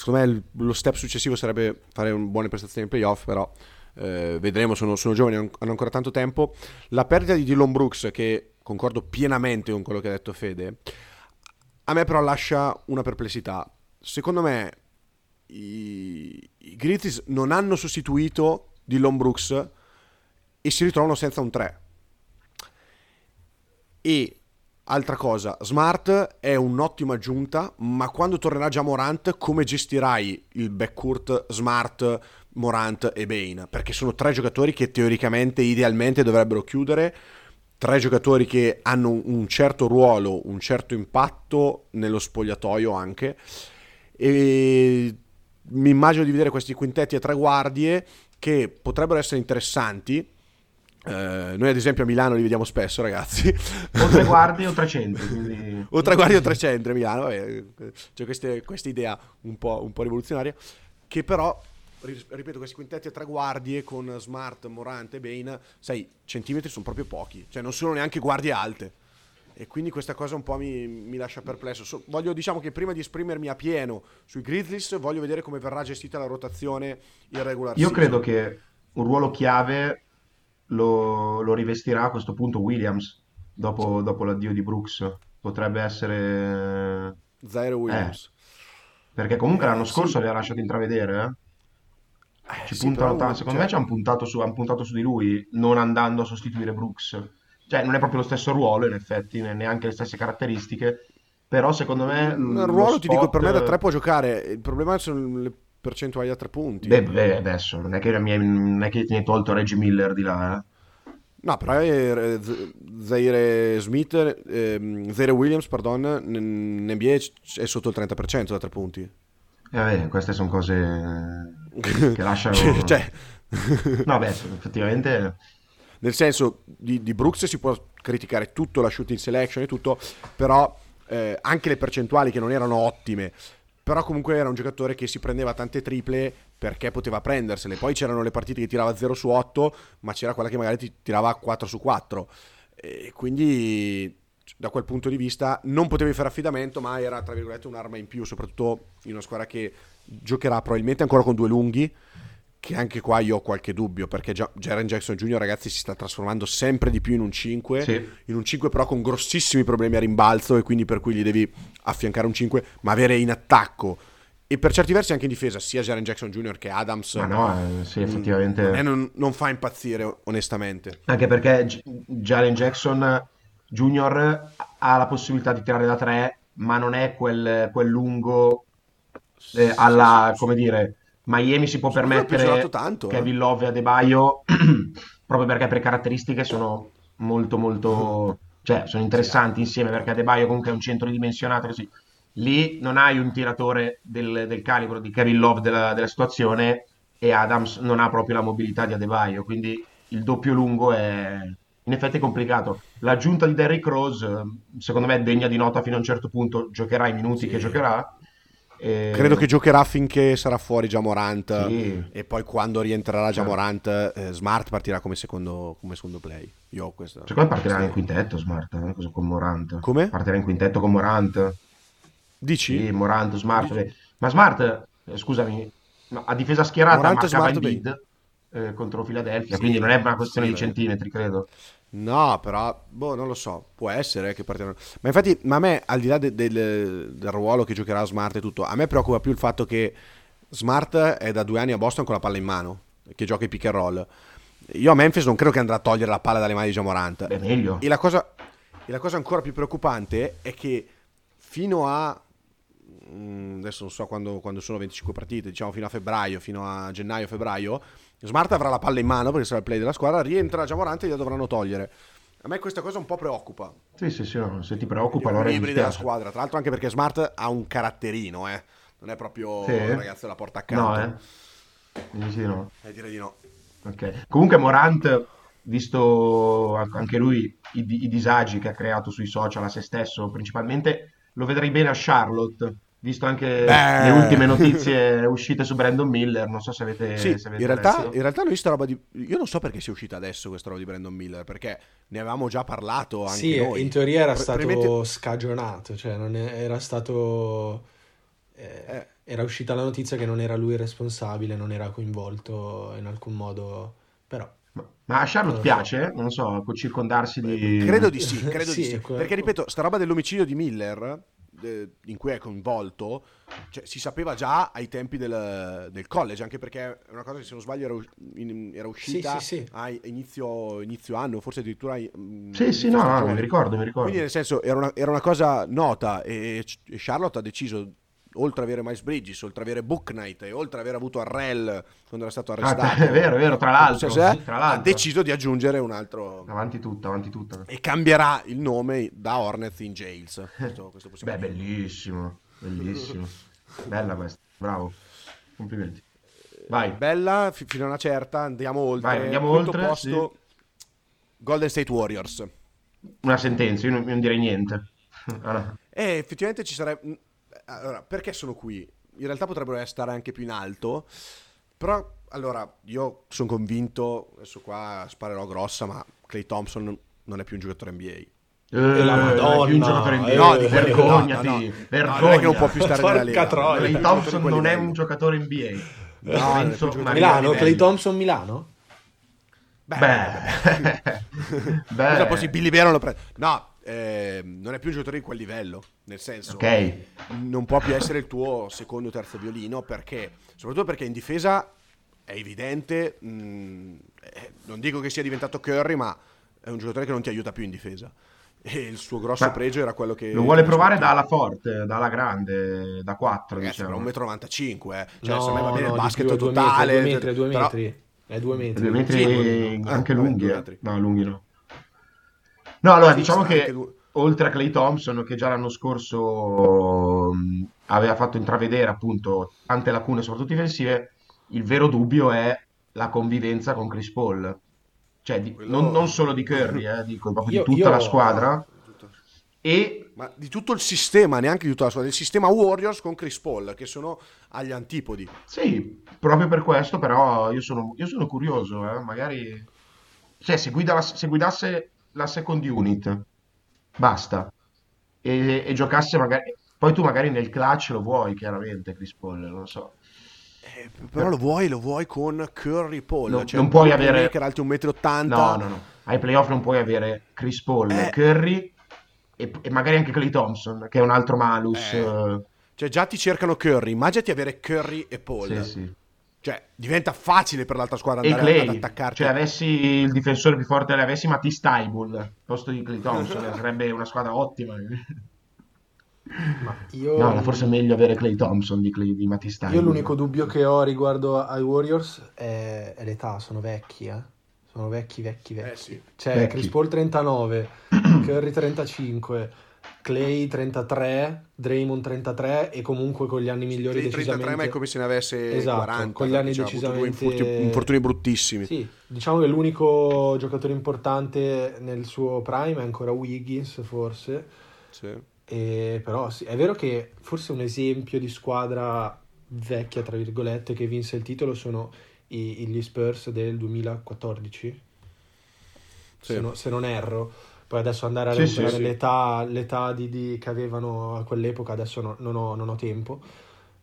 secondo me lo step successivo sarebbe fare buone prestazioni in playoff, però eh, vedremo, sono, sono, giovani, hanno ancora tanto tempo. La perdita di Dylan Brooks, che concordo pienamente con quello che ha detto Fede, a me però lascia una perplessità. Secondo me i, i Grizzlies non hanno sostituito Dylan Brooks e si ritrovano senza un 3. E Altra cosa, Smart è un'ottima aggiunta, ma quando tornerà già Morant, come gestirai il backcourt Smart, Morant e Bane? Perché sono tre giocatori che teoricamente, idealmente dovrebbero chiudere, tre giocatori che hanno un certo ruolo, un certo impatto nello spogliatoio anche, e mi immagino di vedere questi quintetti a tre guardie che potrebbero essere interessanti, Uh, noi ad esempio a Milano li vediamo spesso ragazzi. O tre guardie o 300 quindi... o tre guardie o 300 a Milano vabbè, c'è questa idea un po', un po', rivoluzionaria che però ripeto questi quintetti a tre guardie con Smart, Morante e Bane 6 centimetri sono proprio pochi cioè non sono neanche guardie alte. E quindi questa cosa un po' mi, mi lascia perplesso. So, voglio diciamo che prima di esprimermi a pieno sui Grizzlies voglio vedere come verrà gestita la rotazione irregolare io credo che un ruolo chiave lo, lo rivestirà a questo punto Williams dopo, dopo l'addio di Brooks. Potrebbe essere... Zaire Williams. Eh, perché comunque l'anno scorso sì. aveva lasciato intravedere, eh? Eh, ci sì, puntano tanto. Secondo cioè... me ci hanno puntato, su, hanno puntato su di lui, non andando a sostituire Brooks. Cioè, non è proprio lo stesso ruolo, in effetti, neanche le stesse caratteristiche. Però, secondo me. Il ruolo, spot... ti dico, per me da tre può giocare. Il problema sono le percentuali da tre punti. Beh, beh, adesso non è che, mi, non è che ti hai tolto Reggie Miller di là. Eh. No, però è Zaire Smith, eh, Zaire Williams, pardon, in NBA è sotto il 30% da tre punti. Eh, vabbè, queste sono cose che lasciano... cioè... no, beh, effettivamente... Nel senso, di, di, Brooks si può criticare tutto, la shooting selection e tutto, però eh, anche le percentuali che non erano ottime, però comunque era un giocatore che si prendeva tante triple perché poteva prendersele. Poi c'erano le partite che tirava 0 su 8, ma c'era quella che magari ti tirava 4 su 4. E quindi da quel punto di vista non potevi fare affidamento, ma era tra virgolette un'arma in più, soprattutto in una squadra che giocherà probabilmente ancora con due lunghi che anche qua io ho qualche dubbio perché già Jaren Jackson Jr. ragazzi si sta trasformando sempre di più in un 5 sì. in un 5 però con grossissimi problemi a rimbalzo e quindi per cui gli devi affiancare un 5 ma avere in attacco e per certi versi anche in difesa sia Jaren Jackson Jr. che Adams ma no, eh, sì, effettivamente non, non, non, fa impazzire onestamente anche perché Jaren Jackson Jr. ha la possibilità di tirare da 3 ma non è quel, quel lungo eh, alla, come dire, Miami si può permettere tanto, Kevin eh. Love e Adebayo proprio perché per caratteristiche sono molto molto cioè sono interessanti insieme perché Adebayo comunque è un centro dimensionato così lì non hai un tiratore del, del calibro di Kevin Love della, della, situazione e Adams non ha proprio la mobilità di Adebayo quindi il doppio lungo è in effetti è complicato l'aggiunta di Derrick Rose secondo me è degna di nota fino a un certo punto giocherà i minuti sì. che giocherà e... Credo che giocherà finché sarà fuori Jamorant sì. e poi quando rientrerà Jamorant eh, Smart partirà come secondo, come secondo play. Io ho questa. Secondo me partirà in quintetto Smart, eh? con Morant. Come? Partirà in quintetto con Morant. Dici? Sì, Morant, Smart. Dici? Ma Smart, eh, scusami, a difesa schierata Morant marcava Smart bid eh, contro Philadelphia, sì, quindi non è una questione sì, di centimetri, credo. No, però, boh, non lo so, può essere che partiranno. Ma infatti, ma a me, al di là de- del, del ruolo che giocherà Smart e tutto, a me preoccupa più il fatto che Smart è da due anni a Boston con la palla in mano, che gioca i pick and roll. Io a Memphis non credo che andrà a togliere la palla dalle mani di Jamorant. È meglio. E la cosa, e la cosa ancora più preoccupante è che fino a mm, adesso non so quando, quando, sono 25 partite, diciamo fino a febbraio, fino a gennaio-febbraio, Smart avrà la palla in mano perché sarà il play della squadra, rientra già Morante e gliela dovranno togliere. A me questa cosa un po' preoccupa. Sì, sì, sì, no. se ti preoccupa allora... I libri della squadra, tra l'altro anche perché Smart ha un caratterino, eh. Non è proprio sì. il ragazzo della porta accanto. No, eh. Sì, no. Eh, direi di no. Ok. Comunque Morant, visto anche lui i, i disagi che ha creato sui social a se stesso, principalmente, lo vedrei bene a Charlotte visto anche Beh. le ultime notizie uscite su Brandon Miller, non so se avete, sì, se avete in, realtà, in realtà noi sta roba di... Io non so perché sia uscita adesso questa roba di Brandon Miller, perché ne avevamo già parlato anche sì, noi. in teoria era Pre- stato premente... scagionato, cioè non era stato... Eh, eh. Era uscita la notizia che non era lui il responsabile, non era coinvolto in alcun modo, però... Ma a Charlotte non piace? Non so, può circondarsi di... Credo di sì, credo sì, di sì. Perché ripeto, sta roba dell'omicidio di Miller in cui è coinvolto cioè, si sapeva già ai tempi del, del, college, anche perché è una cosa che se non sbaglio era, in, era uscita sì, sì, sì. a inizio, inizio, anno, forse addirittura... Mm, sì, sì, no, no, mi ricordo, mi ricordo. Quindi nel senso era una, era una cosa nota e, e Charlotte ha deciso oltre ad avere Miles Bridges, oltre ad avere Book Knight e oltre ad aver avuto Arrel quando era stato arrestato. Ah, è vero, è vero, tra l'altro, sì, tra l'altro, ha deciso di aggiungere un altro... Avanti tutta, avanti tutta. E cambierà il nome da Hornets in Jails. Questo, questo Beh, bellissimo, bellissimo. Bella questa, bravo. Complimenti. Vai. Bella, f- fino a una certa, andiamo oltre. Vai, andiamo Quinto oltre, posto, sì. Golden State Warriors. Una sentenza, io non, non direi niente. Ah, E effettivamente ci sarebbe allora, perché sono qui? In realtà potrebbero stare anche più in alto, però allora io sono convinto, adesso qua sparerò grossa, ma Clay Thompson non è più un giocatore NBA. Eh, la Madonna, più un giocatore NBA. No, di vergognati, no, no, no. vergognati. non è che non può più stare nella Lega. Clay Thompson non è un giocatore NBA. No, Renzo, Milano, Clay Thompson Milano? Beh, beh. beh. Cosa poi Billy Vero lo prende? No, eh, non è più un giocatore di quel livello, nel senso okay. non può più essere il tuo secondo o terzo violino perché, soprattutto perché in difesa è evidente, mh, mm, eh, non dico che sia diventato Curry, ma è un giocatore che non ti aiuta più in difesa. E il suo grosso ma pregio era quello che... Lo vuole provare dalla forte, dalla grande, da 4, Ragazzi, diciamo. 1,95 m, eh. Cioè, no, se me va bene no, il basket più, totale... 2 metri, 2 metri. È 2 metri. 2 metri, sì, anche lunghi, eh. No, lunghi no. No, allora diciamo che oltre a Clay Thompson, che già l'anno scorso um, aveva fatto intravedere appunto tante lacune, soprattutto difensive, il vero dubbio è la convivenza con Chris Paul. Cioè, di, Quello... non, non, solo di Curry, eh, dico proprio io, di tutta io... la squadra. E... Ma di tutto il sistema, neanche di tutta la squadra, del sistema Warriors con Chris Paul, che sono agli antipodi. Sì, proprio per questo, però io sono, io sono curioso, eh, magari... Cioè, se, guida la, se guidasse la second unit, basta. E, e, giocasse magari... Poi tu magari nel clutch lo vuoi, chiaramente, Chris Paul, non lo so. Eh, però lo vuoi, lo vuoi con Curry Paul. No, cioè non puoi avere... Che alti 1,80 m. No, no, no. Ai playoff non puoi avere Chris Paul, eh... Curry e, e, magari anche Clay Thompson, che è un altro malus. Eh... Cioè già ti cercano Curry, immaginati avere Curry e Paul. Sì, sì. Cioè, diventa facile per l'altra squadra andare Clay, ad attaccarti. Cioè, avessi il difensore più forte, avessi Matisse Taibul al posto di Clay Thompson, sarebbe una squadra ottima. io... No, forse è meglio avere Clay Thompson di, Clay, di Matty Io l'unico dubbio che ho riguardo ai Warriors è, è l'età, sono vecchi, eh. Sono vecchi, vecchi, vecchi. Eh sì. Cioè, vecchi. Chris Paul 39, Curry 35, Clay 33, Draymond 33 e comunque con gli anni migliori Clay decisamente... 33 ma è come se ne avesse esatto, 40. con gli anni diciamo, decisamente... Infortuni, infortuni bruttissimi. Sì, diciamo che l'unico giocatore importante nel suo prime è ancora Wiggins forse. Sì. E, però sì, è vero che forse un esempio di squadra vecchia, tra virgolette, che vinse il titolo sono i, gli Spurs del 2014, sì. se, no, se, non erro. Poi adesso andare a sì, recuperare sì, l'età, l'età di, di, che avevano a quell'epoca, adesso no, non, ho, non, ho, tempo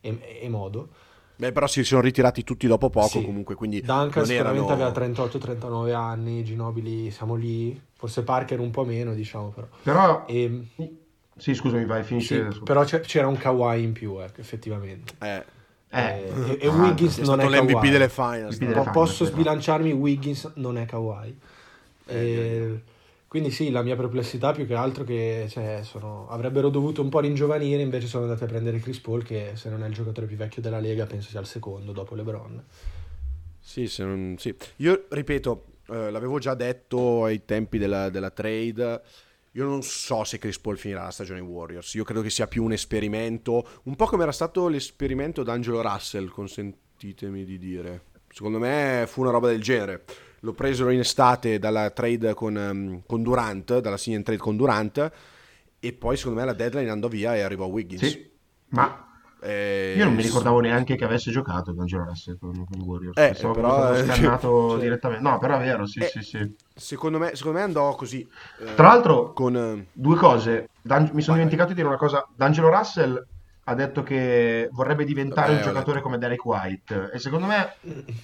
e, e, modo. Beh, però si sono ritirati tutti dopo poco comunque, quindi Duncan sicuramente erano... aveva 38-39 anni, Ginobili siamo lì, forse Parker un po' meno, diciamo però. Però... E... Sì, scusami, vai, finisce. Sì, però c'era un Kawhi in più, eh, effettivamente. Eh. Eh, e, e Wiggins non è l'MVP Kawhi. delle finals. Delle finals posso sbilanciarmi, Wiggins non è Kawhi. Eh, quindi sì, la mia perplessità più che altro che cioè, sono, avrebbero dovuto un po' ringiovanire, invece sono andati a prendere Chris Paul che se non è il giocatore più vecchio della Lega penso sia il secondo dopo LeBron. Sì, non, sì. io ripeto, eh, l'avevo già detto ai tempi della, della trade io non so se Chris Paul finirà la stagione Warriors. Io credo che sia più un esperimento, un po' come era stato l'esperimento d'Angelo Russell, consentitemi di dire. Secondo me fu una roba del genere. Lo presero in estate dalla trade con, um, con Durant, dalla sign trade con Durant, e poi secondo me la deadline andò via e arrivò Wiggins. Sì, ma eh, Io non mi ricordavo neanche che avesse giocato con Russell con, con Warriors. Eh, Pensavo però, che scannato cioè, direttamente. No, però è vero, sì, eh, sì, sì. Secondo me, secondo me andò così. Eh, Tra l'altro, con, eh, due cose. Dan- mi sono vai, dimenticato vai. di dire una cosa. D'Angelo Russell ha detto che vorrebbe diventare Vabbè, un giocatore come Derek White. E secondo me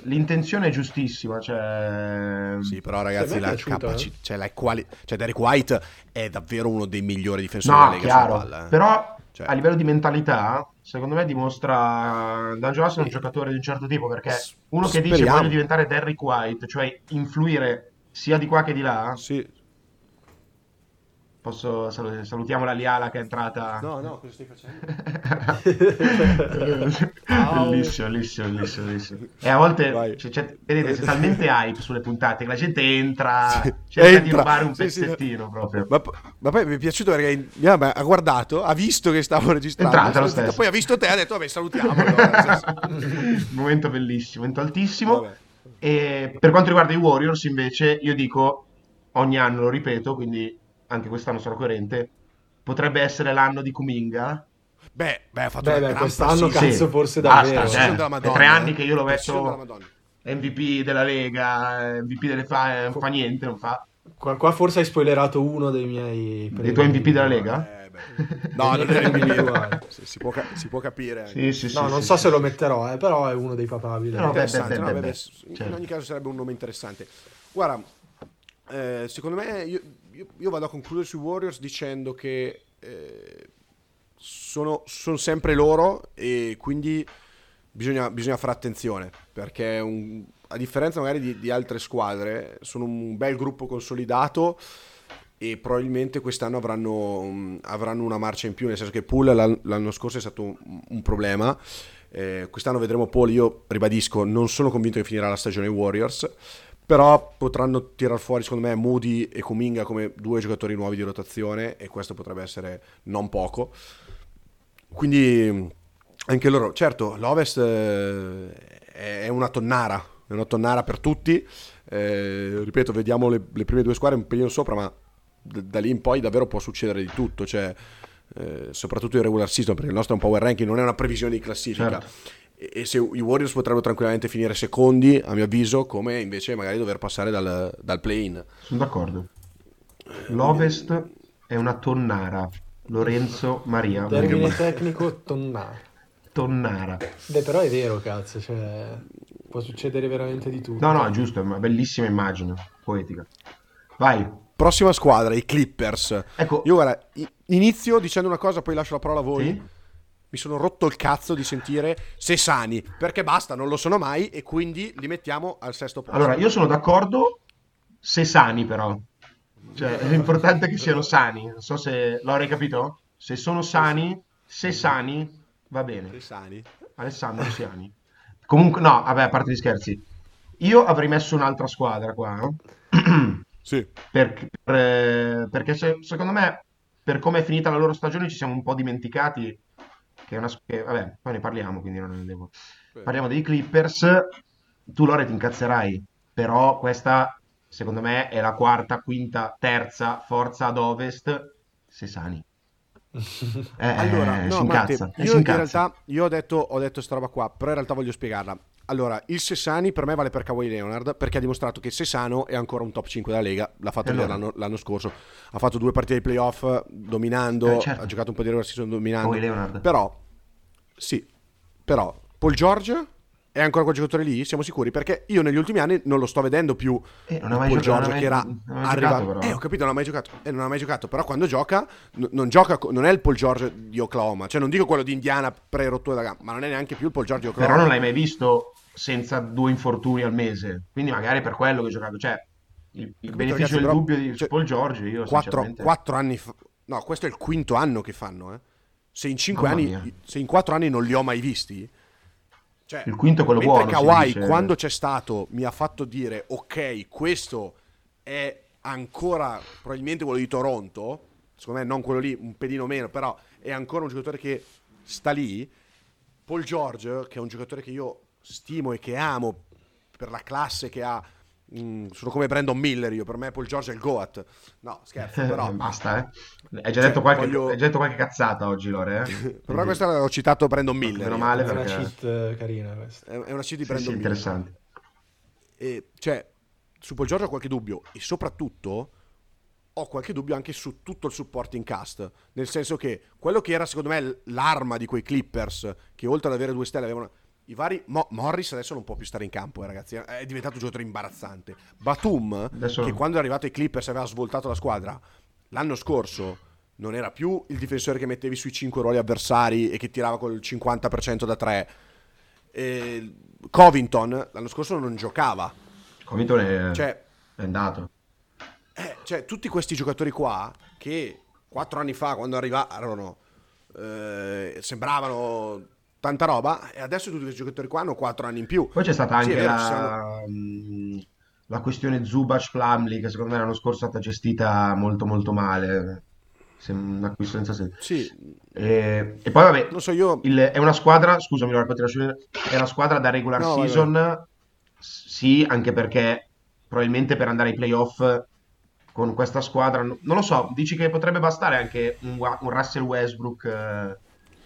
l'intenzione è giustissima cioè... sì però ragazzi la capacità cioè, la quali... cioè Derek White è davvero uno dei migliori difensori no, della Lega chiaro, palla, eh. però cioè... a livello di mentalità secondo me dimostra D'Angelo è un giocatore di un certo tipo perché uno che Speriamo. dice voglio diventare Derrick White cioè influire sia di qua che di là sì Posso, salutiamo la Liala che è entrata. No, no, cosa stai facendo? bellissimo, bellissimo, bellissimo, bellissimo. E a volte, cioè, cioè, vedete, c'è talmente hype sulle puntate che la gente entra, sì, cerca entra. di rubare un sì, pezzettino sì, proprio. Ma, ma, poi mi è piaciuto perché ha guardato, ha visto che stavo registrando, entrata lo stesso. poi ha visto te e ha detto, vabbè, salutiamo. Allora, momento bellissimo, momento altissimo. Vabbè. E per quanto riguarda i Warriors, invece, io dico, ogni anno lo ripeto, quindi anche quest'anno sono coerente, potrebbe essere l'anno di Kuminga. Beh, beh, ha fatto beh, beh quest'anno cazzo sì. forse davvero. Basta, cioè, è tre anni che io lo metto MVP della Lega, MVP delle fa, fa niente, non fa. Qua, qua, forse hai spoilerato uno dei miei... Dei tuoi MVP della Lega? Eh, no, non è individuale. si, può, si, può, capire. Sì, sì, no, sì, non so se lo metterò, eh, però è uno dei papabili. No, beh, beh, no, beh, in certo. ogni caso sarebbe un nome interessante. Guarda, eh, secondo me io, io, io, vado a concludere sui Warriors dicendo che eh, sono, sono, sempre loro e quindi bisogna, bisogna fare attenzione perché un, a differenza magari di, di, altre squadre sono un bel gruppo consolidato e probabilmente quest'anno avranno, avranno una marcia in più nel senso che Pool l'anno scorso è stato un, un problema. Eh, quest'anno vedremo Paul io ribadisco non sono convinto che finirà la stagione Warriors però potranno tirar fuori secondo me Moody e Kuminga come due giocatori nuovi di rotazione e questo potrebbe essere non poco. Quindi anche loro certo l'Ovest eh, è una tonnara è una tonnara per tutti. Eh, ripeto vediamo le, le, prime due squadre un pelino sopra ma d- da lì in poi davvero può succedere di tutto cioè eh, soprattutto in regular season perché il nostro è un power ranking non è una previsione di classifica. Certo e se i Warriors potrebbero tranquillamente finire secondi, a mio avviso, come invece magari dover passare dal, dal play-in. Sono d'accordo. L'Ovest è una tonnara. Lorenzo Maria. Termine tecnico tonnara. Tonnara. Beh, però è vero, cazzo, cioè può succedere veramente di tutto. No, no, è giusto, è una bellissima immagine, poetica. Vai. Prossima squadra, i Clippers. Ecco. Io guarda, inizio dicendo una cosa, poi lascio la parola a voi. Sì? Mi sono rotto il cazzo di sentire se sani, perché basta, non lo sono mai e quindi li mettiamo al sesto posto. Allora, io sono d'accordo se sani però. Cioè, è importante che siano sani. Non so se l'avrei capito. Se sono sani, se sani, va bene. Se sani. Alessandro Siani. Comunque, no, vabbè, a parte gli scherzi. Io avrei messo un'altra squadra qua. sì. Per, per, perché se, secondo me, per come è finita la loro stagione, ci siamo un po' dimenticati che è una... Che, vabbè, poi ne parliamo, quindi non ne devo... Parliamo dei Clippers. Tu, Lore, ti incazzerai, però questa, secondo me, è la quarta, quinta, terza forza ad ovest, se sani. Eh, allora, no, si incazza, Matte, io in realtà io ho detto, ho detto sta roba qua, però in realtà voglio spiegarla. Allora, il Sessani per me vale per Kawhi Leonard perché ha dimostrato che Sessano è ancora un top 5 della Lega. L'ha fatto allora. l'anno, l'anno, scorso. Ha fatto due partite di playoff dominando. Eh, certo. Ha giocato un po' di regular season dominando. Però, sì, però Paul George è ancora quel giocatore lì? Siamo sicuri? Perché io negli ultimi anni non lo sto vedendo più eh, non Paul George che era arrivato. Eh, ho capito, non ha mai giocato. Eh, non ha mai giocato. Però quando gioca, n- non gioca, non è il Paul George di Oklahoma. Cioè, non dico quello di Indiana pre-rottura da gamba, ma non è neanche più il Paul George di Oklahoma. Però non l'hai mai visto senza due infortuni al mese. Quindi magari per quello che ho giocato. Cioè, il, il beneficio ragazzi, del però, dubbio di cioè, Paul George, io quattro, sinceramente... quattro anni fa... No, questo è il quinto anno che fanno, eh. Se in cinque Mamma anni, mia. se in quattro anni non li ho mai visti cioè, il quinto è quello buono. Kawhi, quando c'è stato, mi ha fatto dire: Ok, questo è ancora probabilmente quello di Toronto. Secondo me, non quello lì, un pedino meno, però è ancora un giocatore che sta lì. Paul George, che è un giocatore che io stimo e che amo per la classe che ha, Mm, sono come Brandon Miller io, per me Paul George è il Goat. No, scherzo, però... Basta, eh. Hai già, cioè, detto qualche, voglio... hai già detto qualche cazzata oggi, Lore, eh? però questa ho citato Brandon Miller. Meno male è perché... una cheat eh, carina questa. È una cheat di Brandon sì, Miller. interessante. E, cioè, su Paul George ho qualche dubbio e soprattutto ho qualche dubbio anche su tutto il supporting cast, nel senso che quello che era secondo me l'arma di quei Clippers, che oltre ad avere due stelle avevano i vari Mo- Morris adesso non può più stare in campo, eh, ragazzi. È diventato un giocatore imbarazzante. Batum, adesso... che quando è arrivato ai Clippers aveva svoltato la squadra, l'anno scorso non era più il difensore che mettevi sui 5 ruoli avversari e che tirava col 50% da 3. E Covington l'anno scorso non giocava. Covington è, cioè, è andato. Eh, cioè, tutti questi giocatori qua che 4 anni fa, quando arrivarono, eh, sembravano tanta roba e adesso tutti questi giocatori qua hanno 4 anni in più. Poi c'è stata anche sì, la, sono... Mm, la, questione Zubac Plumley che secondo me l'anno scorso è stata gestita molto molto male. Un acquisto senza senso. Sì. E, e, poi vabbè, non so io... il, è una squadra, scusami, è una squadra da regular no, season, vabbè. sì, anche perché probabilmente per andare ai playoff con questa squadra, non lo so, dici che potrebbe bastare anche un, un Russell Westbrook eh,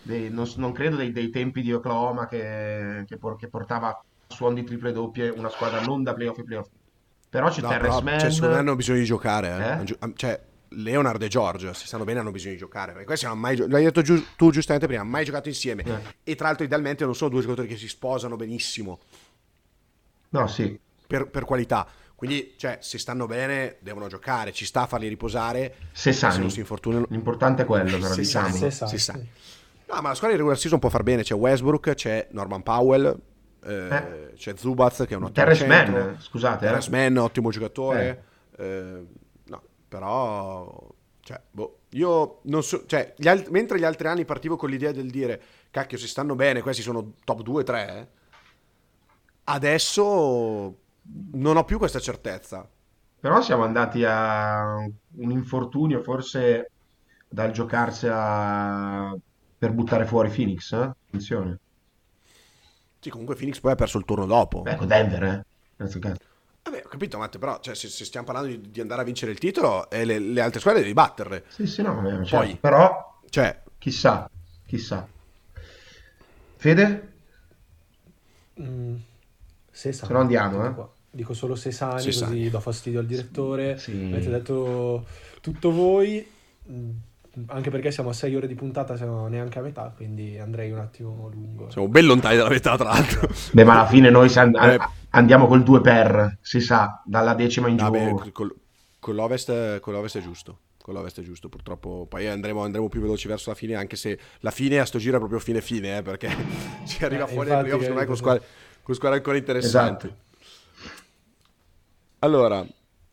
dei, non, non, credo dei, dei, tempi di Oklahoma che, che, por, che portava a suon di triple doppie una squadra non da playoff e playoff. Però c'è no, Terrence Mann. Cioè, secondo me hanno bisogno di giocare. Eh? Eh? Cioè, Leonard e George, se stanno bene, hanno bisogno di giocare. Perché questi hanno mai giocato. L'hai detto giu- tu giustamente prima, mai giocato insieme. Eh. E tra l'altro, idealmente, non sono due giocatori che si sposano benissimo. No, sì. Per, per qualità. Quindi, cioè, se stanno bene, devono giocare. Ci sta a farli riposare. Se sani. Se non si infortunano. L'importante è quello, però, se diciamo. Sani, se si sa. No, ma la squadra di regular season può far bene. C'è Westbrook, c'è Norman Powell, eh, eh. c'è Zubaz che è un ottimo Terrence Mann, scusate. Terrence eh. Mann, ottimo giocatore. Eh. eh. no, però... Cioè, boh, io non so... Cioè, gli alt- mentre gli altri anni partivo con l'idea del dire cacchio, si stanno bene, questi sono top 2-3, eh, adesso non ho più questa certezza. Però siamo andati a un infortunio forse dal giocarsela per buttare fuori Phoenix, eh? attenzione. Sì, comunque Phoenix poi ha perso il turno dopo. Ecco, Denver, eh. Grazie cazzo. Vabbè, ho capito, Matte, però cioè, se, se, stiamo parlando di, di, andare a vincere il titolo, e le, le, altre squadre devi batterle. Sì, sì, no, vabbè, certo. poi, però, cioè, chissà, chissà. Fede? Mm, se Se no andiamo, eh. Dico solo Sesani, così do fastidio al direttore. Sì. Avete detto tutto voi mm, anche perché siamo a 6 ore di puntata, siamo neanche a metà, quindi andrei un attimo lungo. Siamo ben lontani dalla metà, tra l'altro. Beh, ma alla fine noi and- eh. andiamo col 2 per, si sa, dalla decima in giù. Vabbè, col, con, l'ovest, con l'ovest è giusto. Con l'ovest è giusto, purtroppo. Poi andremo, andremo, più veloci verso la fine, anche se la fine a sto giro è proprio fine fine, eh, perché ci arriva eh, fuori ai playoff, con squadre, con squadre ancora interessanti. Esatto. Allora,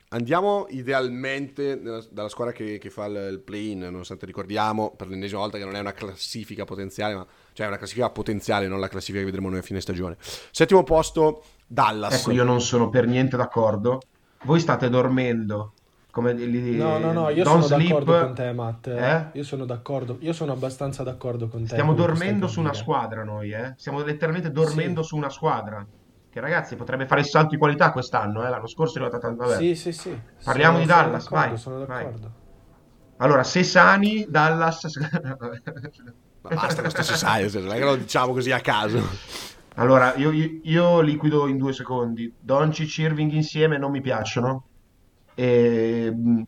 Andiamo idealmente dalla squadra che, che fa il, il play-in, nonostante ricordiamo per l'ennesima volta che non è una classifica potenziale, ma cioè è una classifica potenziale, non la classifica che vedremo noi a fine stagione. Settimo posto, Dallas. Ecco, io non sono per niente d'accordo. Voi state dormendo. Come li, no, no, no, io sono sleep. d'accordo con te, Matt. Eh? Io sono d'accordo, io sono abbastanza d'accordo con te. Stiamo dormendo su una squadra noi, eh? Stiamo letteralmente dormendo sì. su una squadra che ragazzi potrebbe fare il salto di qualità quest'anno, eh? l'anno scorso è arrivata tanto vabbè. Sì, sì, sì. Parliamo sono, di Dallas, vai. Sono d'accordo. Vai. Allora, se sani, Dallas... Basta questo se sai, non è che lo diciamo così a caso. Allora, io, io, io liquido in due secondi. Doncic e Irving insieme non mi piacciono. E, mm,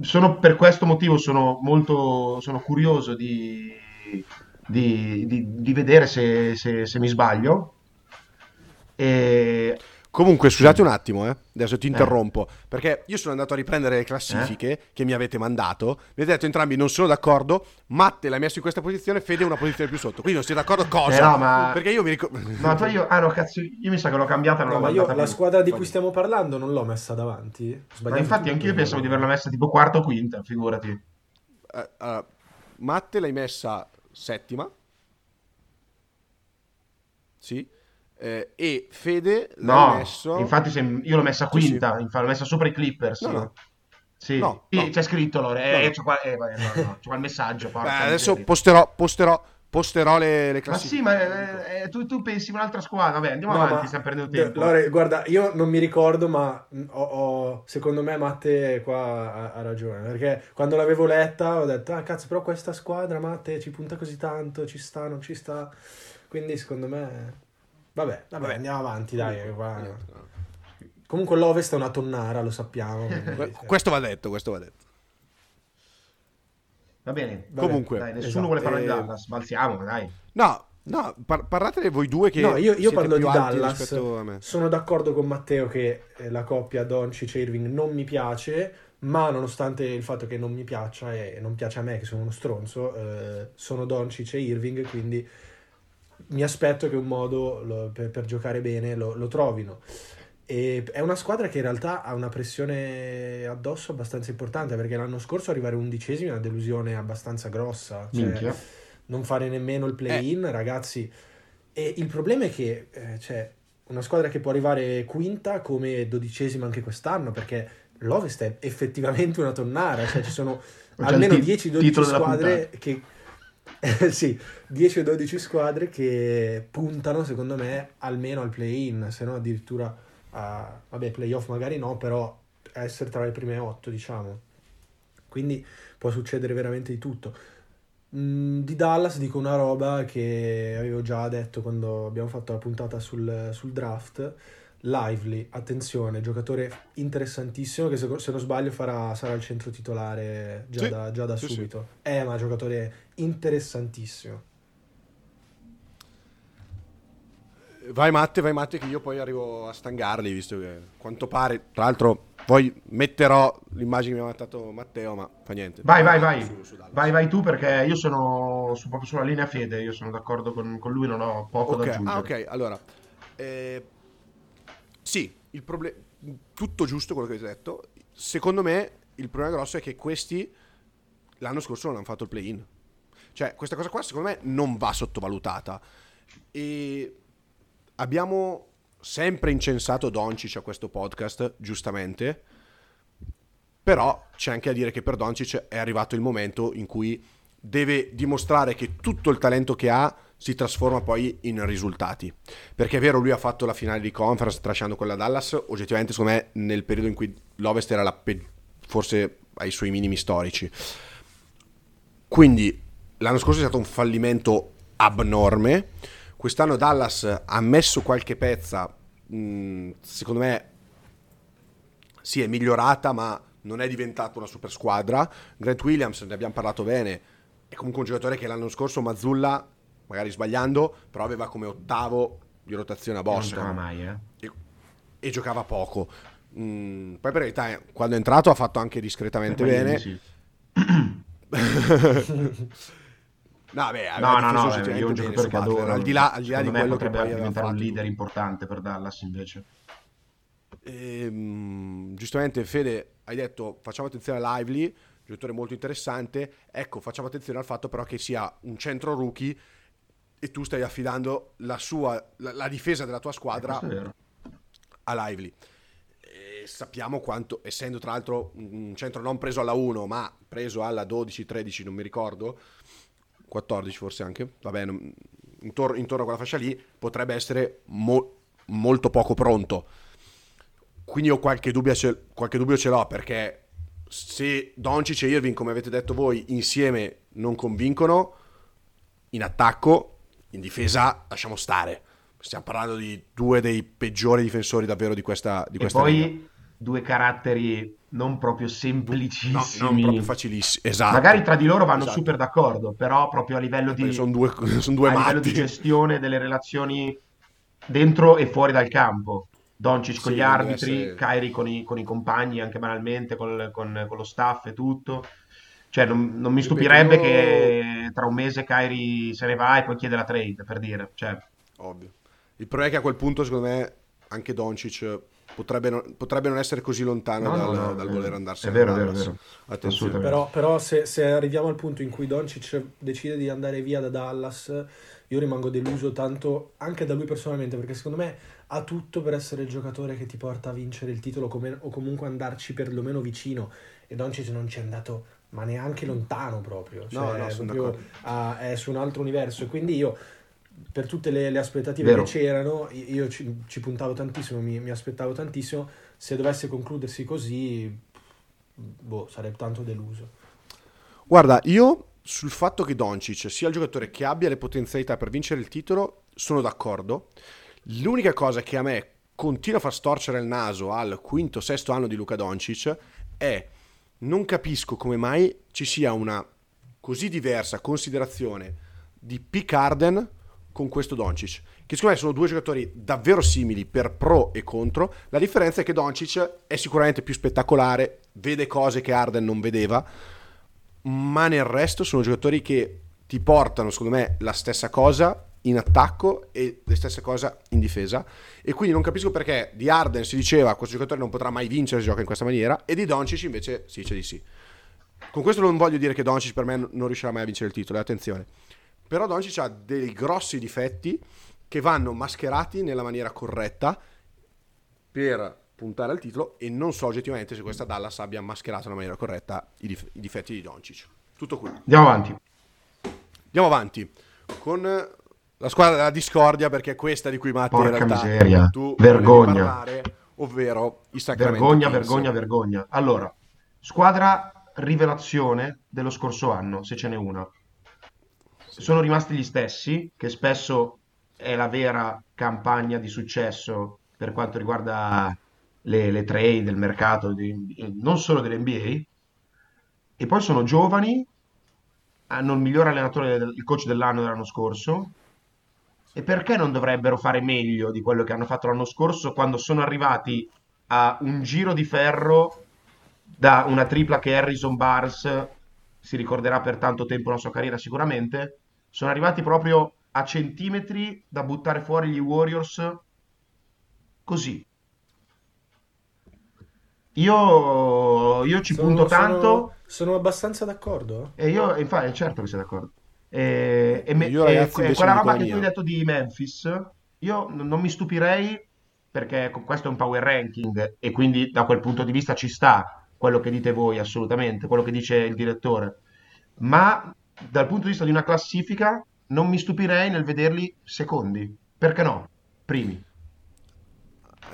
sono, per questo motivo sono molto sono curioso di, di, di, di vedere se, se, se mi sbaglio e... Comunque, scusate un attimo, eh. adesso ti eh. interrompo, eh. perché io sono andato a riprendere le classifiche eh. che mi avete mandato. Mi avete detto entrambi non sono d'accordo. Matte l'hai messo in questa posizione, Fede una posizione più sotto. Quindi non sei d'accordo cosa? Eh no, ma... Perché io mi ricordo. No, poi io. Ah, no, cazzo, io mi sa che l'ho cambiata. Non no, l'ho ma io la squadra di cui stiamo parlando non l'ho messa davanti. Ma infatti, anch'io pensavo di averla messa tipo quarta o quinta, figurati. Uh, uh, Matte l'hai messa settima. Sì eh, e Fede l'ha no, messo... infatti se, io l'ho messa quinta, sì, sì. l'ho messa sopra i Clippers. No, no. Sì, no, sì c'è scritto Lore, eh, c'è, qua, eh, no, c'è qua il messaggio. Beh, adesso posterò, posterò, posterò le, le classifiche. Ma sì, ma eh, eh, tu, tu, pensi un'altra squadra, vabbè, andiamo no, avanti, stiamo perdendo tempo. Lore, guarda, io non mi ricordo, ma ho, ho, secondo me Matte qua ha, ha, ragione, perché quando l'avevo letta ho detto, ah cazzo, però questa squadra, Matte, ci punta così tanto, ci sta, non ci sta, quindi secondo me... Vabbè, vabbè, vabbè, andiamo avanti, dai. Qua... Comunque l'Ovest è una tonnara, lo sappiamo. questo va detto, questo va detto. Va bene. Comunque, dai, nessuno esatto. vuole parlare di Dallas, balziamo, dai. No, no, par- parlatene voi due che No, io, io parlo di Dallas. Sono d'accordo con Matteo che eh, la coppia Doncic e Irving non mi piace, ma nonostante il fatto che non mi piaccia e non piace a me che sono uno stronzo, eh, sono Doncic e Irving, quindi mi aspetto che un modo lo, per, per, giocare bene lo, lo, trovino. E è una squadra che in realtà ha una pressione addosso abbastanza importante perché l'anno scorso arrivare undicesimi è una delusione abbastanza grossa. Cioè, non fare nemmeno il play-in, eh. ragazzi. E il problema è che eh, c'è una squadra che può arrivare quinta come dodicesima anche quest'anno perché l'Ovest è effettivamente una tonnara. Cioè ci sono almeno 10-12 squadre che sì, 10 o 12 squadre che puntano, secondo me, almeno al play-in, se no addirittura a, vabbè, playoff magari no, però essere tra le prime 8, diciamo. Quindi può succedere veramente di tutto. Mm, di Dallas dico una roba che avevo già detto quando abbiamo fatto la puntata sul, sul draft Lively, attenzione, giocatore interessantissimo che se, se non sbaglio farà, sarà il centro titolare già sì, da, già da sì, subito. Sì. È un giocatore interessantissimo. Vai Matte, vai Matte che io poi arrivo a stangarli visto che quanto pare, tra l'altro poi metterò l'immagine che mi ha mandato Matteo ma fa niente. Vai, vai, vai. Su, su vai, vai tu perché io sono su, proprio sulla linea fede, io sono d'accordo con, con lui, non ho poco okay. da aggiungere. Ah ok, allora... Eh sì, il problema... Tutto giusto quello che avete detto. Secondo me il problema grosso è che questi l'anno scorso non hanno fatto il play-in. Cioè, questa cosa qua secondo me non va sottovalutata. E abbiamo sempre incensato Doncic a questo podcast, giustamente. Però c'è anche da dire che per Doncic è arrivato il momento in cui deve dimostrare che tutto il talento che ha si trasforma poi in risultati. Perché è vero, lui ha fatto la finale di conference trasciando quella Dallas, oggettivamente secondo me nel periodo in cui l'Ovest era pe- forse ai suoi minimi storici. Quindi l'anno scorso è stato un fallimento abnorme, quest'anno Dallas ha messo qualche pezza, mh, secondo me sì è migliorata ma non è diventata una super squadra. Grant Williams, ne abbiamo parlato bene, è comunque un giocatore che l'anno scorso Mazzulla magari sbagliando, però aveva come ottavo di rotazione a Boston. Non mai, eh? E, e giocava poco. Mm, poi per realtà quando è entrato ha fatto anche discretamente bene. Sì. No, beh, no, no, no, è un giocatore che adoro. Al di là, al di, là di quello potrebbe che diventare un leader importante per Dallas invece. E, ehm, giustamente Fede hai detto facciamo attenzione a Lively, giocatore molto interessante, ecco facciamo attenzione al fatto però che sia un centro rookie e tu stai affidando la, sua, la, la difesa della tua squadra a Lively. E sappiamo quanto, essendo tra l'altro un centro non preso alla 1 ma preso alla 12, 13 non mi ricordo, 14 forse anche, va bene, intorno, intorno a quella fascia lì, potrebbe essere mo- molto poco pronto. Quindi io qualche dubbio, ce, qualche dubbio ce l'ho perché se Doncic e Irving, come avete detto voi, insieme non convincono, in attacco in difesa lasciamo stare. Stiamo parlando di due dei peggiori difensori davvero di questa, di questa e poi. Due caratteri non proprio semplicissimi. No, non proprio facilissimi. Esatto. Magari tra di loro vanno esatto. super d'accordo, però proprio a livello di... Sono due, sono due a matti. livello di gestione delle relazioni dentro e fuori dal campo. Doncic con Sì, gli arbitri, essere- Kyrie con i, con i compagni, anche banalmente, col- con, con lo staff e tutto. Cioè, non, non mi stupirebbe io- che tra un mese Kyrie se ne va e poi chiede la trade, per dire. Cioè, Ovvio. Il problema è che a quel punto, secondo me, anche Doncic potrebbe non, potrebbe non essere così lontano No, dal, no, no, dal è voler andarsene. È vero, è vero, Dallas. è vero. Attenzione. Assolutamente. Però, però se, se arriviamo al punto in cui Doncic decide di andare via da Dallas, io rimango deluso tanto anche da lui personalmente, perché secondo me ha tutto per essere il giocatore che ti porta a vincere il titolo come- o comunque andarci perlomeno vicino. E Doncic non ci è andato, ma neanche lontano proprio. Cioè, No, no, è sono proprio d'accordo. a- è su un altro universo. E quindi io, per tutte le, le aspettative Vero. che c'erano, io ci, ci puntavo tantissimo, mi, mi aspettavo tantissimo. Se dovesse concludersi così, boh, sarei tanto deluso. Guarda, io sul fatto che Doncic sia il giocatore che abbia le potenzialità per vincere il titolo, sono d'accordo. L'unica cosa che a me continua a far storcere il naso al quinto, sesto anno di Luca Doncic è non capisco come mai ci sia una così diversa considerazione di Pick Arden con questo Doncic, che secondo me sono due giocatori davvero simili per pro e contro. La differenza è che Doncic è sicuramente più spettacolare, vede cose che Arden non vedeva, ma nel resto sono giocatori che ti portano, secondo me, la stessa cosa in attacco e le stesse cose in difesa. E quindi non capisco perché di Arden si diceva questo giocatore non potrà mai vincere se gioca in questa maniera, e di Doncic invece si dice di sì. Con questo non voglio dire che Doncic per me non riuscirà mai a vincere il titolo, eh, attenzione. Però Doncic ha dei grossi difetti che vanno mascherati nella maniera corretta per puntare al titolo e non so oggettivamente se questa Dallas abbia mascherato nella maniera corretta i, dif- i difetti di Doncic. Tutto qui. andiamo avanti. Andiamo avanti con la squadra della discordia perché è questa di cui Matti in Porca realtà miseria. tu Vergogna. parlare, ovvero i Sacramento Vergogna, Kings. vergogna, vergogna. Allora, squadra rivelazione dello scorso anno, se ce n'è una. Sono rimasti gli stessi, che spesso è la vera campagna di successo per quanto riguarda le, le trade, il mercato, di- non solo dell'NBA. E poi sono giovani, hanno il miglior allenatore, il coach dell'anno dell'anno scorso. E perché non dovrebbero fare meglio di quello che hanno fatto l'anno scorso quando sono arrivati a un giro di ferro da una tripla che Harrison Barnes si ricorderà per tanto tempo la sua carriera sicuramente, sono arrivati proprio a centimetri da buttare fuori gli Warriors così. Io, io ci Sono- punto sono- tanto Sono, abbastanza d'accordo. e io, infatti, certo che sei d'accordo. E, e me- Io, e ragazzi, invece quella roba che tu hai detto di Memphis, io non mi stupirei perché questo è un power ranking e quindi da quel punto di vista ci sta quello che dite voi assolutamente, quello che dice il direttore. Ma dal punto di vista di una classifica non mi stupirei nel vederli secondi. Perché no? Primi.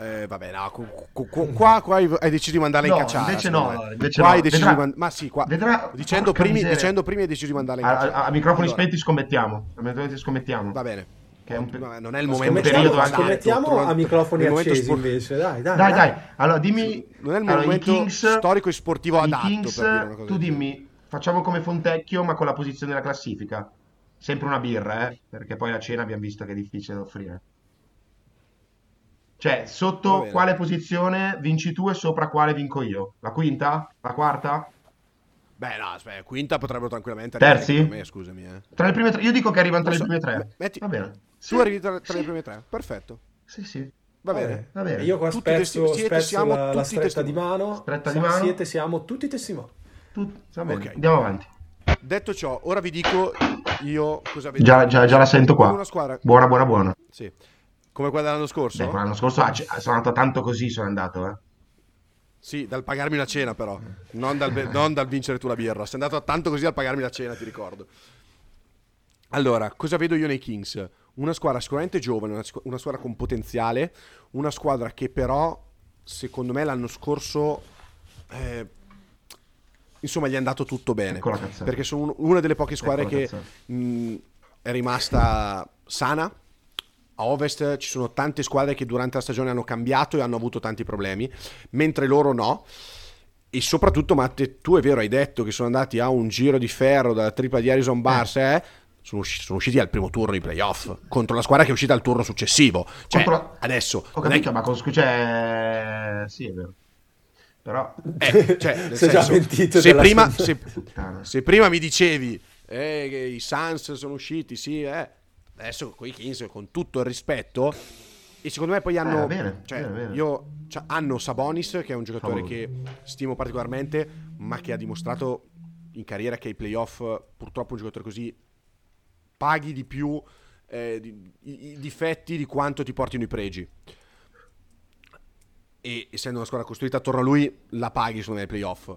Eh, vabbè, no, cu- cu- cu- qua, qua hai deciso di mandarla in No, cacciara. invece no, invece Qua no. hai deciso Vedrà- di man- Ma sì, qua. vedrà- Dicendo primi, dicendo primi hai deciso di mandarla in A, cacciara. a- a microfoni Allora, spenti scommettiamo. A microfoni spenti scommettiamo. Va bene. Che è un pe- Vabbè, non è il momento scommettiamo- Scommettiamo, anche- scommettiamo durante- a microfoni accesi spor- invece. Dai, dai, Dai, dai, allora dimmi. Non è il allora, momento Kings- storico e sportivo adatto Kings, per dire una cosa tu dimmi, facciamo come Fontecchio, ma con la posizione della classifica. Sempre una birra, eh? Perché poi la cena abbiamo visto che è difficile da offrire. Cioè, sotto quale posizione vinci tu e sopra quale vinco io? La quinta? La quarta? Beh, no, aspetta, quinta potrebbero tranquillamente Terzi? arrivare con me, scusami. Eh. Tra le prime tre? Io dico che arrivano tra Non le so, prime tre. me- metti- Va bene. Tu Sì, arrivi tra, tra sì, le prime tre, perfetto. Sì, sì. Va bene. Va bene. Io qua tutti spezzo, testi- spezzo siamo la, la stretta testimoni. di mano. Stretta di mano. Siete, siamo tutti testimoni. Tut- okay. Andiamo avanti. Detto ciò, ora vi dico io cosa vedo. Già, già, già la sento qua. Una squadra... Buona, buona, buona. Sì. Come quella dell'anno scorso? Beh, l'anno scorso ah, sono andato tanto così, sono andato, eh. Sì, dal pagarmi una cena però, non dal, non dal vincere tu la birra. Sei andato tanto così al pagarmi la cena, ti ricordo. Allora, cosa vedo io nei Kings? Una squadra sicuramente giovane, una, una squadra con potenziale, una squadra che però, secondo me, l'anno scorso... Eh, insomma, gli è andato tutto bene. Perché sono una delle poche squadre che mh, è rimasta sana, a Ovest ci sono tante squadre che durante la stagione hanno cambiato e hanno avuto tanti problemi, mentre loro no. E soprattutto, Matte, tu è vero, hai detto che sono andati a un giro di ferro dalla tripla di Harrison Bars, eh. eh? Sono, usci- sono, usciti al primo turno di playoff contro la squadra che è uscita al turno successivo. Cioè, contro... adesso. Ho capito, è... ma con cioè... Sì, è vero. Però... Eh, cioè, senso, se, prima, se, se, prima mi dicevi eh, che i Suns sono usciti, sì, eh adesso con i Kings con tutto il rispetto e secondo me poi hanno eh, bene, cioè, bene, bene. Io, cioè, hanno Sabonis che è un giocatore Favore. che stimo particolarmente ma che ha dimostrato in carriera che ai playoff purtroppo un giocatore così paghi di più eh, di, i, i, difetti di quanto ti portino i pregi e essendo una squadra costruita attorno a lui la paghi secondo me ai playoff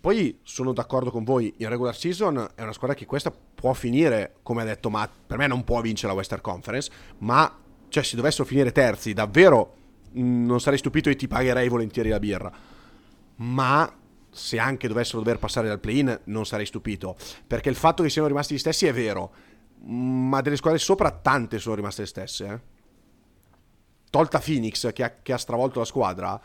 poi sono d'accordo con voi, in regular season è una squadra che questa può finire, come ha detto Matt, per me non può vincere la Western Conference, ma cioè, se dovessero finire terzi, davvero mm, non sarei stupito e ti pagherei volentieri la birra. Ma se anche dovessero dover passare dal play-in, non sarei stupito. Perché il fatto che siano rimasti gli stessi è vero, ma delle squadre sopra tante sono rimaste le stesse. Eh? Tolta Phoenix, che ha, che ha stravolto la squadra,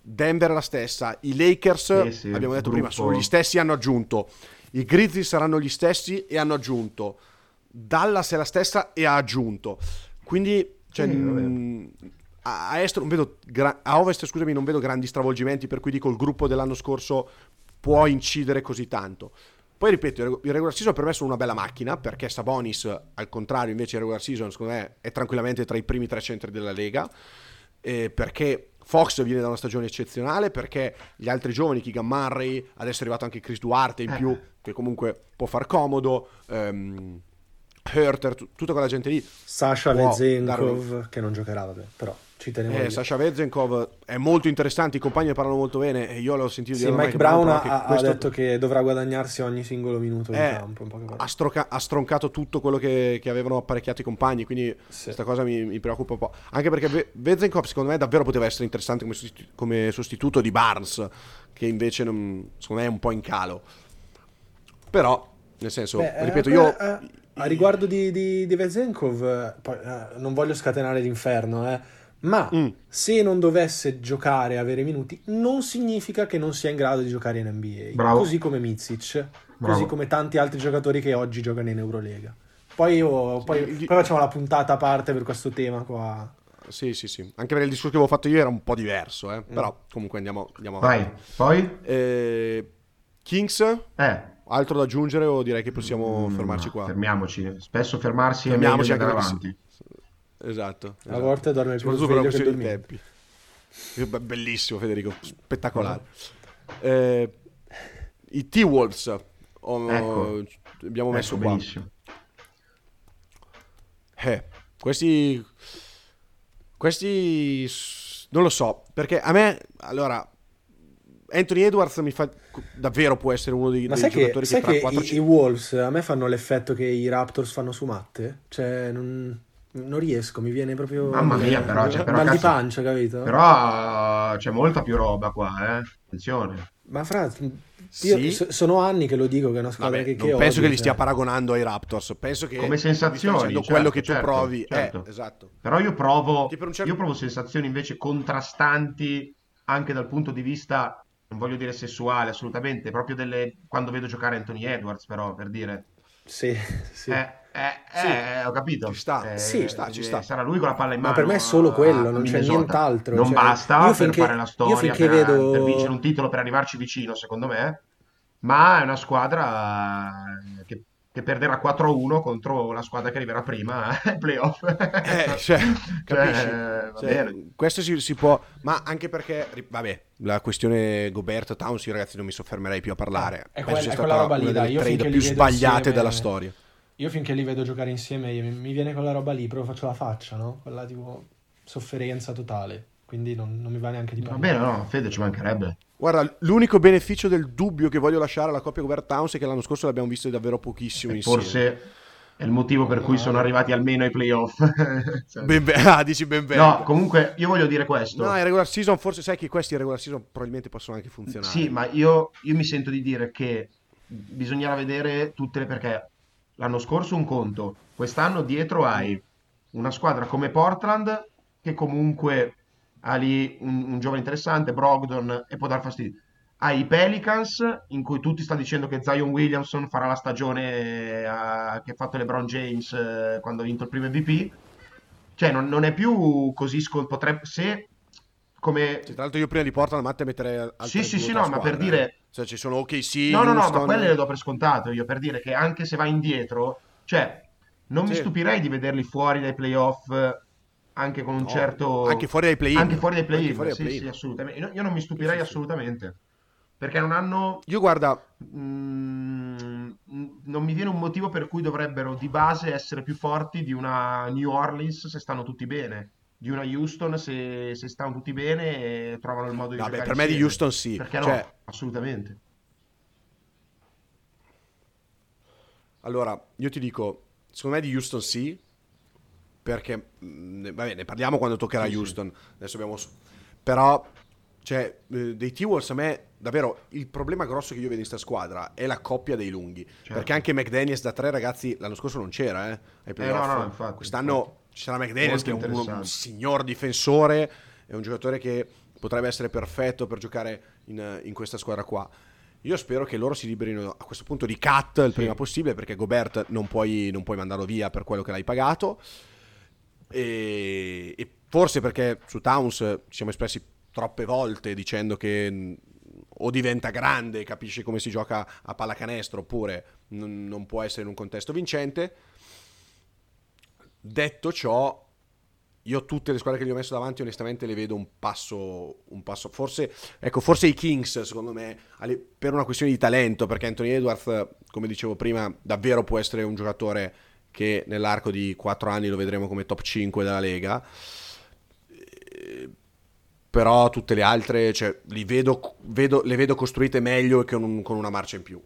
Denver è la stessa, i Lakers, sì, sì, abbiamo detto gruppo. prima, sono gli stessi e hanno aggiunto, i Grizzlies saranno gli stessi e hanno aggiunto, Dallas è la stessa e ha aggiunto, quindi cioè, sì, mh, a, est non vedo, a ovest scusami, non vedo grandi stravolgimenti, per cui dico il gruppo dell'anno scorso può incidere così tanto. Poi ripeto, il regular season per me sono una bella macchina, perché Sabonis, al contrario, invece il regular season, secondo me, è tranquillamente tra i primi tre centri della Lega, eh, perché Fox viene da una stagione eccezionale perché gli altri giovani, Keegan Murray, adesso è arrivato anche Chris Duarte in eh. più, che comunque può far comodo. Um, Herter, t- tutta quella gente lì. Sasha Vezenkov, darmi... che non giocherà, vabbè, però ci tenevo. Eh, Sasha Vezenkov è molto interessante, i compagni parlano molto bene e io l'ho sentito sì, dire. Mike Brown ha, questo... ha, detto che dovrà guadagnarsi ogni singolo minuto eh, in campo. Ha, stroca- ha, stroncato tutto quello che, che, avevano apparecchiato i compagni, quindi sì. questa cosa mi, mi, preoccupa un po'. Anche perché Vezenkov secondo me davvero poteva essere interessante come, sostitu- come sostituto di Barnes, che invece non, secondo me è un po' in calo. Però, nel senso, Beh, ripeto, eh, io... Eh, a riguardo di, di, di Vezenkov, poi, eh, non voglio scatenare l'inferno, eh ma mm. se non dovesse giocare e avere minuti, non significa che non sia in grado di giocare in NBA. Bravo. Così come Mizic, Bravo. così come tanti altri giocatori che oggi giocano in Eurolega. Poi, io, poi, poi facciamo la puntata a parte per questo tema qua. Sì, sì, sì. Anche perché il discorso che avevo fatto io era un po' diverso, eh? mm. però comunque andiamo, andiamo avanti. Vai, poi? Eh, Kings? Eh. Altro da aggiungere o direi che possiamo mm, fermarci qua? Fermiamoci. Spesso fermarsi fermiamoci è meglio anche avanti. Esatto, esatto. A volte dorme più sveglio che dormire. Bellissimo Federico, spettacolare. Eh, I T-Wolves oh, ecco. abbiamo messo ecco, qua. Benissimo. Eh, questi questi non lo so, perché a me allora Anthony Edwards mi fa davvero può essere uno dei, Ma dei sai giocatori che, che, sai che 4, i, 5... i, Wolves a me fanno l'effetto che i Raptors fanno su matte, cioè non non riesco, mi viene proprio. Mamma mia, però. Cioè, però mal cazzo, di pancia, capito? Però c'è molta più roba qua, eh. Attenzione. Ma fra. Io sì. so, sono anni che lo dico che è una squadra Vabbè, che, che non penso odio, che li stia cioè. paragonando ai Raptors. Penso che come sensazioni certo, quello che tu certo, provi. Eh, certo. Eh, esatto. Però io provo, certo... io provo sensazioni invece contrastanti anche dal punto di vista, non voglio dire sessuale assolutamente, proprio delle quando vedo giocare Anthony Edwards, però per dire. Sì, sì. Eh, eh, sì. eh, ho capito. Ci sta, eh, sì, sta, ci sta. Sarà lui con la palla in mano. Ma per me è solo quello, non c'è nient'altro. Non cioè, basta per finché, fare la storia, per, vedo... per, vincere un titolo, per arrivarci vicino, secondo me. Ma è una squadra che che perderà 4-1 contro la squadra che arriverà prima ai playoff. Eh, cioè, capisci? Cioè, cioè, questo si, si, può, ma anche perché, vabbè, la questione Gobert Towns, io ragazzi non mi soffermerei più a parlare. È, quel, è quella roba lì, dai, io finché più sbagliate insieme, della storia. Io finché li vedo giocare insieme mi, viene quella roba lì, proprio faccio la faccia, no? Quella tipo sofferenza totale quindi non, non mi va neanche di parlare. Va bene, no, Fede ci mancherebbe. Guarda, l'unico beneficio del dubbio che voglio lasciare alla coppia Gobert Towns è che l'anno scorso l'abbiamo visto davvero pochissimo insieme. Forse è il motivo per cui sono arrivati almeno ai playoff. cioè. ben be- ah, dici ben bene. No, comunque io voglio dire questo. No, in regular season forse sai che questi in regular season probabilmente possono anche funzionare. Sì, ma io, io mi sento di dire che bisognerà vedere tutte le perché l'anno scorso un conto, quest'anno dietro hai una squadra come Portland che comunque ha lì un, un giovane interessante, Brogdon, e può dar fastidio. Ha i Pelicans, in cui tutti stanno dicendo che Zion Williamson farà la stagione a, eh, che ha fatto LeBron James eh, quando ha vinto il primo MVP. Cioè, non, non è più così scontato. Potrebbe, se come... Cioè, tra l'altro io prima di Portland Matte metterei al Sì, sì, sì, no, squadra, ma per dire... Cioè ci sono OKC, No, no, no, ma quelle le do per scontato io, per dire che anche se va indietro, cioè, non sì. mi stupirei di vederli fuori dai playoff anche con un no, certo... Anche fuori dai play-in. Anche fuori dai play-in, fuori sì, play-in. sì, assolutamente. Io non mi stupirei sì, assolutamente. Perché non hanno... Io guarda... Mm, non mi viene un motivo per cui dovrebbero di base essere più forti di una New Orleans se stanno tutti bene. Di una Houston se, se stanno tutti bene trovano il modo di Vabbè, giocare per me di Houston sì. Perché cioè... no? Assolutamente. Allora, io ti dico, secondo me di Houston sì, perché mm, vabbè, ne parliamo quando toccherà sì, Houston. Sì. Adesso abbiamo però cioè eh, dei T-Wolves a me davvero il problema grosso che io vedo in questa squadra è la coppia dei lunghi, certo. perché anche McDaniels da tre ragazzi l'anno scorso non c'era, eh, ai playoff. Eh, no, no, infatti, Quest'anno infatti. Ci sarà McDaniels che è un, un, signor difensore, è un giocatore che potrebbe essere perfetto per giocare in, in questa squadra qua. Io spero che loro si liberino a questo punto di Cat il sì. prima possibile perché Gobert non puoi, non puoi mandarlo via per quello che l'hai pagato e, e forse perché su Towns ci siamo espressi troppe volte dicendo che o diventa grande, capisce come si gioca a pallacanestro, oppure n- non può essere in un contesto vincente. Detto ciò, io tutte le squadre che gli ho messo davanti, onestamente, le vedo un passo. Un passo forse, ecco, forse i Kings, secondo me, per una questione di talento, perché Anthony Edwards, come dicevo prima, davvero può essere un giocatore che nell'arco di 4 anni lo vedremo come top 5 della Lega. Eh, però tutte le altre cioè, vedo, vedo, le vedo costruite meglio e con, con, una marcia in più.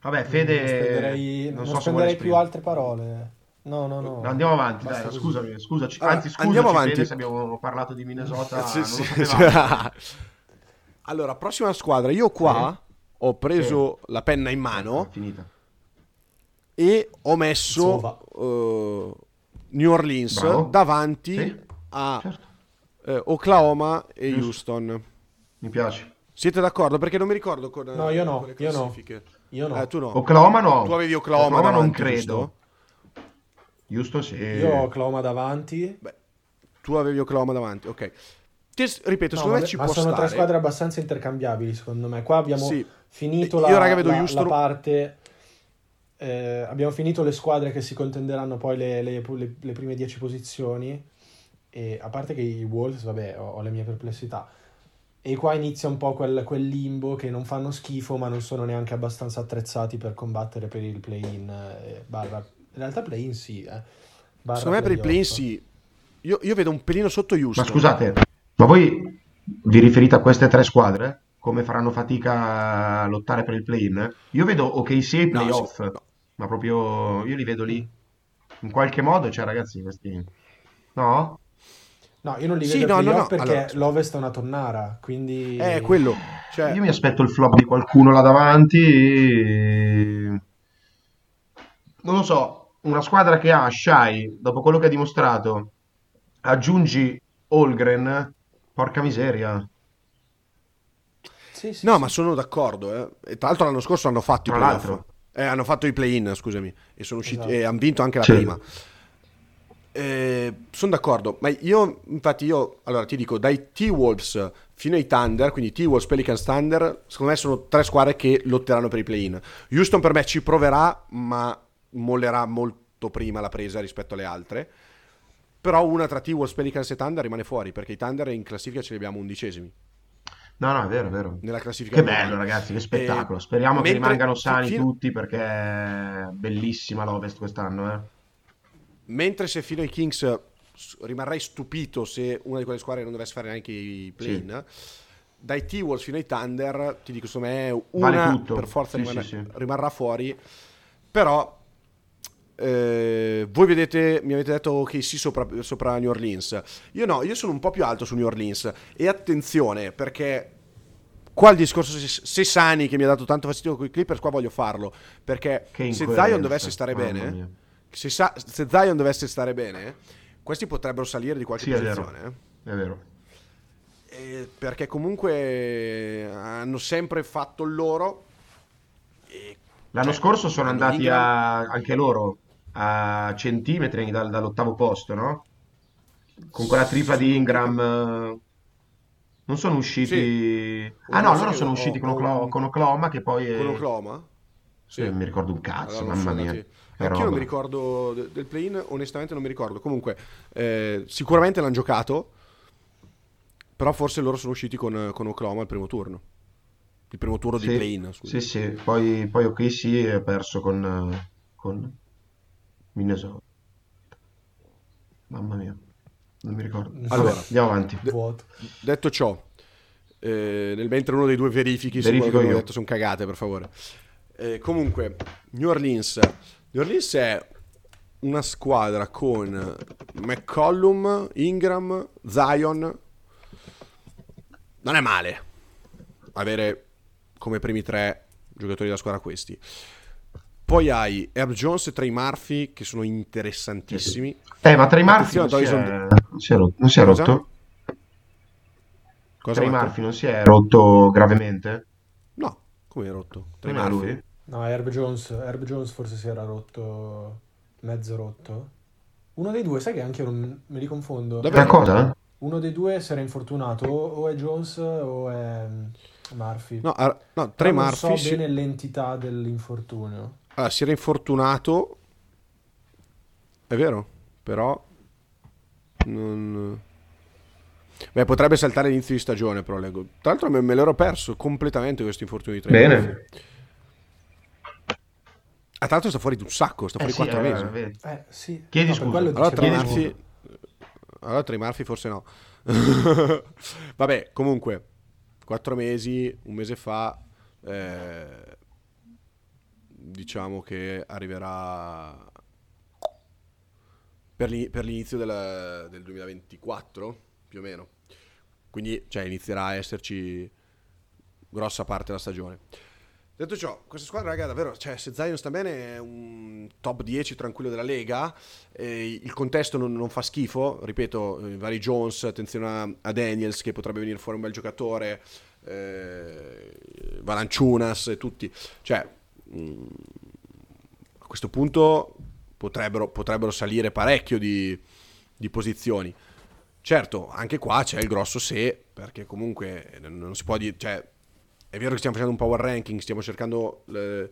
Vabbè, Fede, non spenderei, non non so spenderei più altre parole. No, no, no. Andiamo avanti, dai, scusami, scusaci. Ah, Anzi, scusaci, andiamo avanti. Fede, se abbiamo parlato di Minnesota. sì, sì, allora, prossima squadra. Io qua sì. ho preso sì. la penna in mano. Finita e ho messo uh, New Orleans Bravo. davanti sì, a certo. uh, Oklahoma e. Houston. Mi piace. Siete d'accordo? Perché non mi ricordo con, no, io no, io no. Io no. Eh, tu no. Oklahoma no. Tu avevi Oklahoma, Oklahoma davanti, non credo. Giusto? sì. Io ho Oklahoma davanti. Beh, tu avevi Oklahoma davanti, ok. Ti, ripeto, no, secondo me ci ma può sono stare. tre squadre abbastanza intercambiabili, secondo me. Qua abbiamo sì. finito la, la, la, parte eh, abbiamo finito le squadre che si contenderanno poi le, le, le, le prime dieci posizioni. E a parte che i Wolves, vabbè, ho, ho, le mie perplessità. E qua inizia un po' quel, quel, limbo che non fanno schifo, ma non sono neanche abbastanza attrezzati per combattere per il play-in. Eh, barra. In realtà, play-in sì. Eh. Secondo me, per il play-in sì. Io, io, vedo un pelino sotto Houston. Ma scusate, ma voi vi riferite a queste tre squadre? Come faranno fatica a lottare per il play-in? Io vedo OKC ai playoff. No, sì, no ma proprio io li vedo lì. In qualche modo, cioè ragazzi, questi... No? No, io non li vedo sì, no, no, no. perché allora... l'Ovest è una tonnara, quindi... È quello. Cioè... Io mi aspetto il flop di qualcuno là davanti. E... Non lo so, una squadra che ha Shai, dopo quello che ha dimostrato, aggiungi Holgren, porca miseria. Sì, sì, no, sì. ma sono d'accordo. Eh. E tra l'altro l'anno scorso hanno fatto tra i playoff. Eh, hanno fatto i play-in, scusami, e, sono usciti, esatto. e hanno vinto anche la sì. prima. Eh, sono d'accordo, ma io, infatti, io allora ti dico dai T-Wolves fino ai Thunder, quindi T-Wolves, Pelicans, Thunder, secondo me sono tre squadre che lotteranno per i play-in. Houston per me ci proverà, ma mollerà molto prima la presa rispetto alle altre. Però una tra T-Wolves, Pelicans e Thunder rimane fuori, perché i Thunder in classifica ce li abbiamo undicesimi. No, no, è vero, è vero. Nella classifica che bello, ragazzi, che spettacolo. Eh, Speriamo che rimangano sani fino... tutti perché è bellissima l'Ovest quest'anno, eh. Mentre se fino ai Kings rimarrei stupito se una di quelle squadre non dovesse fare neanche i play-in. Sì. Dai T-Wolves fino ai Thunder, ti dico, secondo me una vale per forza sì, rimarrà, sì, rimarrà fuori. Però eh, voi vedete, mi avete detto che sì sopra, sopra, New Orleans. Io no, io sono un po' più alto su New Orleans. E attenzione, perché qua il discorso se, se Sani che mi ha dato tanto fastidio con i Clippers, qua voglio farlo. Perché se Zion dovesse stare bene, se, se, Zion dovesse stare bene, questi potrebbero salire di qualche sì, posizione. È vero. Eh. È vero. Eh, perché comunque hanno sempre fatto il loro. L'anno cioè, scorso sono andati a, anche loro a centimetri dal, dall'ottavo posto, no? Con quella tripla di Ingram. Eh, non sono usciti. Sì. Ah no, loro sono usciti con, Oclo- con Oklahoma che poi. È... Con Oklahoma? Sì. Sì, mi ricordo un cazzo, allora, mamma mia. Anch'io non mi ricordo del play-in, onestamente non mi ricordo. Comunque, eh, sicuramente l'hanno giocato, però forse loro sono usciti con, con Oklahoma al primo turno. Il primo turno sì, di play-in. Scusa. Sì, sì, poi, poi ok, sì, è perso con, con Minnesota. Mamma mia, non mi ricordo. Allora, andiamo avanti. De- detto ciò, eh, nel mentre uno dei due verifichi Verifico io. detto sono cagate, per favore. Eh, comunque, New Orleans. New Orleans è una squadra con McCollum, Ingram, Zion. Non è male avere come primi tre giocatori della squadra questi. Poi hai Herb Jones e Trey Murphy che sono interessantissimi. Eh, ma Trey Murphy non si, è... non si è rotto? Non si è rotto? Cosa Trey Murphy non si è rotto gravemente? No, come è rotto? Trey Murphy? No, Herb Jones, Herb Jones forse si era rotto, mezzo rotto. Uno dei due, sai che anche io non me li confondo. Davvero? cosa? Uno dei due si era infortunato, o è Jones o è Murphy. No, no Trey Murphy... Non so bene l'entità dell'infortunio. Allora, si era infortunato, è vero, però non... Beh, potrebbe saltare l'inizio di stagione, però leggo. Tra l'altro me, me l'ero perso completamente questo infortunio di Trey Bene. Ah, tra l'altro sta fuori di un sacco, sta fuori eh, 4 sì, mesi. Eh, sì. Chiedi no, scusa. Allora, Trey Murphy... allora, Trey Murphy forse no. Vabbè, comunque, 4 mesi, un mese fa... Eh diciamo che arriverà per, l'inizio del, del 2024, più o meno. Quindi cioè, inizierà a esserci grossa parte della stagione. Detto ciò, questa squadra, raga, davvero, cioè, se Zion sta bene è un top 10 tranquillo della Lega, il contesto non, non, fa schifo, ripeto, eh, vari Jones, attenzione a, a, Daniels che potrebbe venire fuori un bel giocatore, eh, Valanciunas e tutti, cioè Mm, a questo punto potrebbero, potrebbero salire parecchio di, di, posizioni. Certo, anche qua c'è il grosso se, perché comunque non si può dire, cioè, è vero che stiamo facendo un power ranking, stiamo cercando le,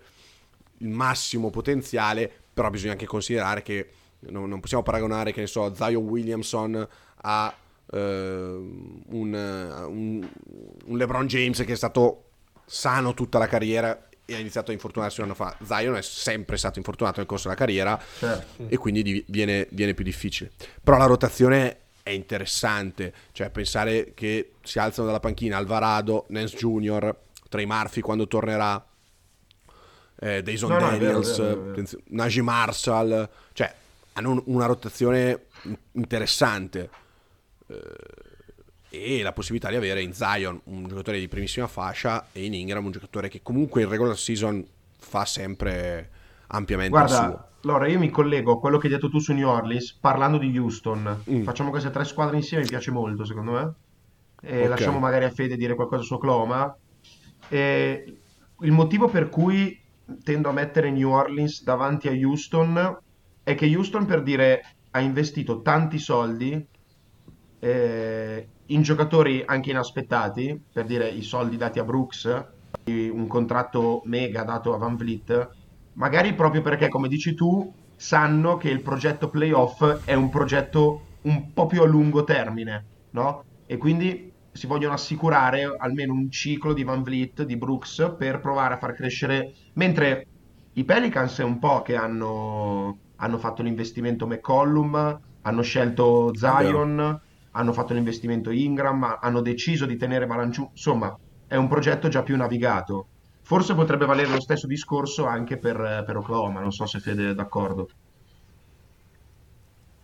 il massimo potenziale, però bisogna anche considerare che non, non possiamo paragonare, che ne so, Zion Williamson a uh, un, un, un LeBron James che è stato sano tutta la carriera e ha iniziato a infortunarsi un anno fa. Zion è sempre stato infortunato nel corso della carriera certo. e quindi viene, viene, più difficile. Però la rotazione è interessante, cioè pensare che si alzano dalla panchina Alvarado, Nance Jr., Trey Murphy quando tornerà, eh, Dayson no, Daniels, no, Najee Marshall, cioè hanno una rotazione interessante. Eh, e la possibilità di avere in Zion un giocatore di primissima fascia e in Ingram un giocatore che comunque in regular season fa sempre ampiamente Guarda. Allora io mi collego a quello che hai detto tu su New Orleans parlando di Houston. Mm. Facciamo queste tre squadre insieme, mi piace molto secondo me. E okay. lasciamo magari a Fede dire qualcosa su Oklahoma. E il motivo per cui tendo a mettere New Orleans davanti a Houston è che Houston per dire ha investito tanti soldi eh, in giocatori anche inaspettati, per dire i soldi dati a Brooks, un contratto mega dato a Van Vliet, magari proprio perché, come dici tu, sanno che il progetto playoff è un progetto un po' più a lungo termine, no? E quindi si vogliono assicurare almeno un ciclo di Van Vliet, di Brooks, per provare a far crescere, mentre i Pelicans è un po' che hanno, hanno fatto l'investimento McCollum, hanno scelto Zion, hanno fatto l'investimento Ingram, hanno deciso di tenere Balanciu, insomma è un progetto già più navigato. Forse potrebbe valere lo stesso discorso anche per, per Oklahoma, non so se Fede è d'accordo.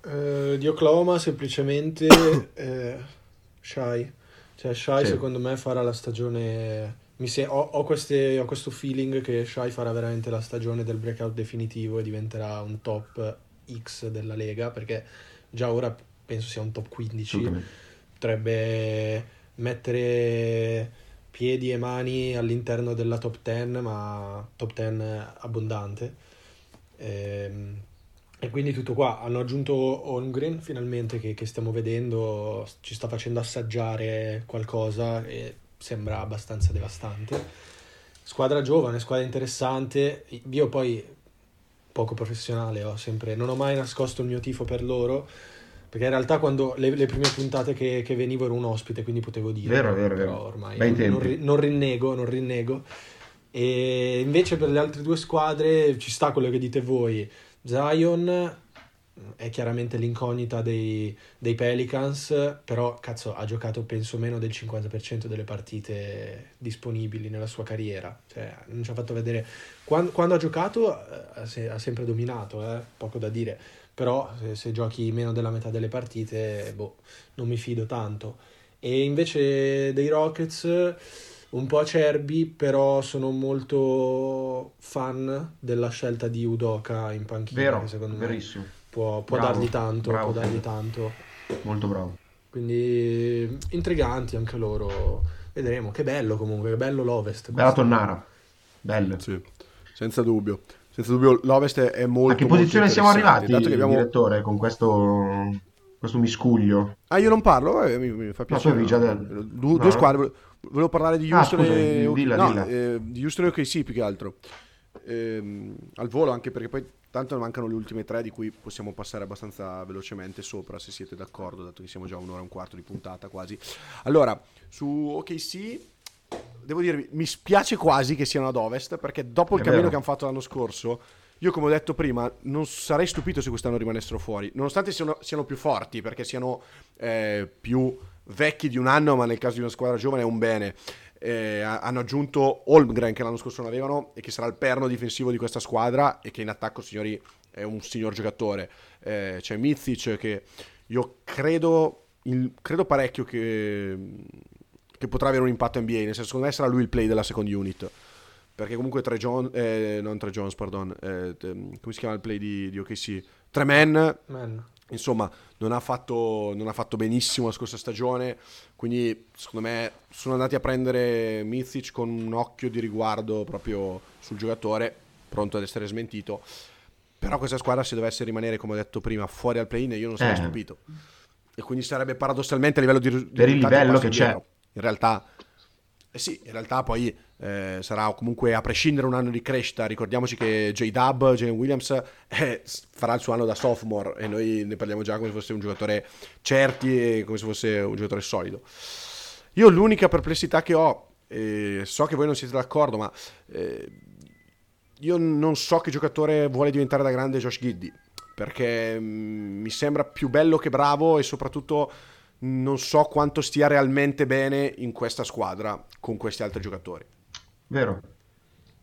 Uh, di Oklahoma semplicemente eh, Shai. Cioè Shai sì. secondo me farà la stagione... Se... Ho, ho, queste, ho, questo feeling che Shai farà veramente la stagione del breakout definitivo e diventerà un top X della Lega perché già ora penso sia un top 15, potrebbe mettere piedi e mani all'interno della top 10, ma top 10 abbondante. Ehm, e quindi tutto qua. Hanno aggiunto Holmgren finalmente che, che, stiamo vedendo, ci sta facendo assaggiare qualcosa e sembra abbastanza devastante. Squadra giovane, squadra interessante. Io poi poco professionale, ho sempre, non ho mai nascosto il mio tifo per loro perché in realtà quando le, le prime puntate che, che, venivo ero un ospite, quindi potevo dire. Vero, vero, vero. ormai non, non, non, rinnego, non rinnego. E invece per le altre due squadre ci sta quello che dite voi. Zion è chiaramente l'incognita dei, dei, Pelicans, però cazzo ha giocato penso meno del 50% delle partite disponibili nella sua carriera, cioè non ci ha fatto vedere quando, quando ha giocato eh, ha sempre dominato, eh? poco da dire però se, se, giochi meno della metà delle partite, boh, non mi fido tanto. E invece dei Rockets, un po' acerbi, però sono molto fan della scelta di Udoka in panchina, Vero, che secondo verissimo. me può, può dargli tanto, bravo, può dargli tanto. Molto bravo. Quindi intriganti anche loro. Vedremo, che bello comunque, che bello l'Ovest. Bella tonnara, bello. Sì, senza dubbio senza dubbio l'Ovest è molto... A che posizione siamo arrivati, dato che abbiamo... direttore, con questo, questo miscuglio? Ah, io non parlo, eh, mi, mi, fa piacere. No, già del... du, no. Due squadre, volevo parlare di ah, Houston ah, e... Dilla, no, dilla. Eh, di Houston e OKC più che altro. Eh, al volo, anche perché poi tanto mancano le ultime tre di cui possiamo passare abbastanza velocemente sopra, se siete d'accordo, dato che siamo già un'ora e un quarto di puntata quasi. Allora, su OKC devo dirvi, mi spiace quasi che siano ad ovest, perché dopo il È cammino vero. che hanno fatto l'anno scorso, io come ho detto prima, non sarei stupito se quest'anno rimanessero fuori, nonostante siano, siano più forti, perché siano eh, più vecchi di un anno, ma nel caso di una squadra giovane è un bene. Eh, hanno aggiunto Holmgren che l'anno scorso non avevano e che sarà il perno difensivo di questa squadra e che in attacco, signori, è un signor giocatore. Eh, c'è Mizic che io credo, il, credo parecchio che che potrà avere un impatto NBA, nel senso secondo me sarà lui il play della second unit. Perché comunque Tre Jones, eh, non Tre Jones, pardon, eh, come si chiama il play di, di OKC? Tre Men, Man. Insomma, non ha, fatto, non ha, fatto, benissimo la scorsa stagione, quindi secondo me sono andati a prendere Mizic con un occhio di riguardo proprio sul giocatore, pronto ad essere smentito. Però questa squadra se dovesse rimanere, come ho detto prima, fuori al play-in, io non sarei eh. stupito. E quindi sarebbe paradossalmente a livello di, di per il livello che c'è. Dietro in realtà, eh sì, in realtà poi eh, sarà comunque a prescindere un anno di crescita. Ricordiamoci che J-Dub, Jalen Williams, eh, farà il suo anno da sophomore e noi ne parliamo già come se fosse un giocatore certi e come se fosse un giocatore solido. Io l'unica perplessità che ho, e so che voi non siete d'accordo, ma eh, io non so che giocatore vuole diventare da grande Josh Giddy, perché mh, mm, mi sembra più bello che bravo e soprattutto non so quanto stia realmente bene in questa squadra con questi altri giocatori. Vero.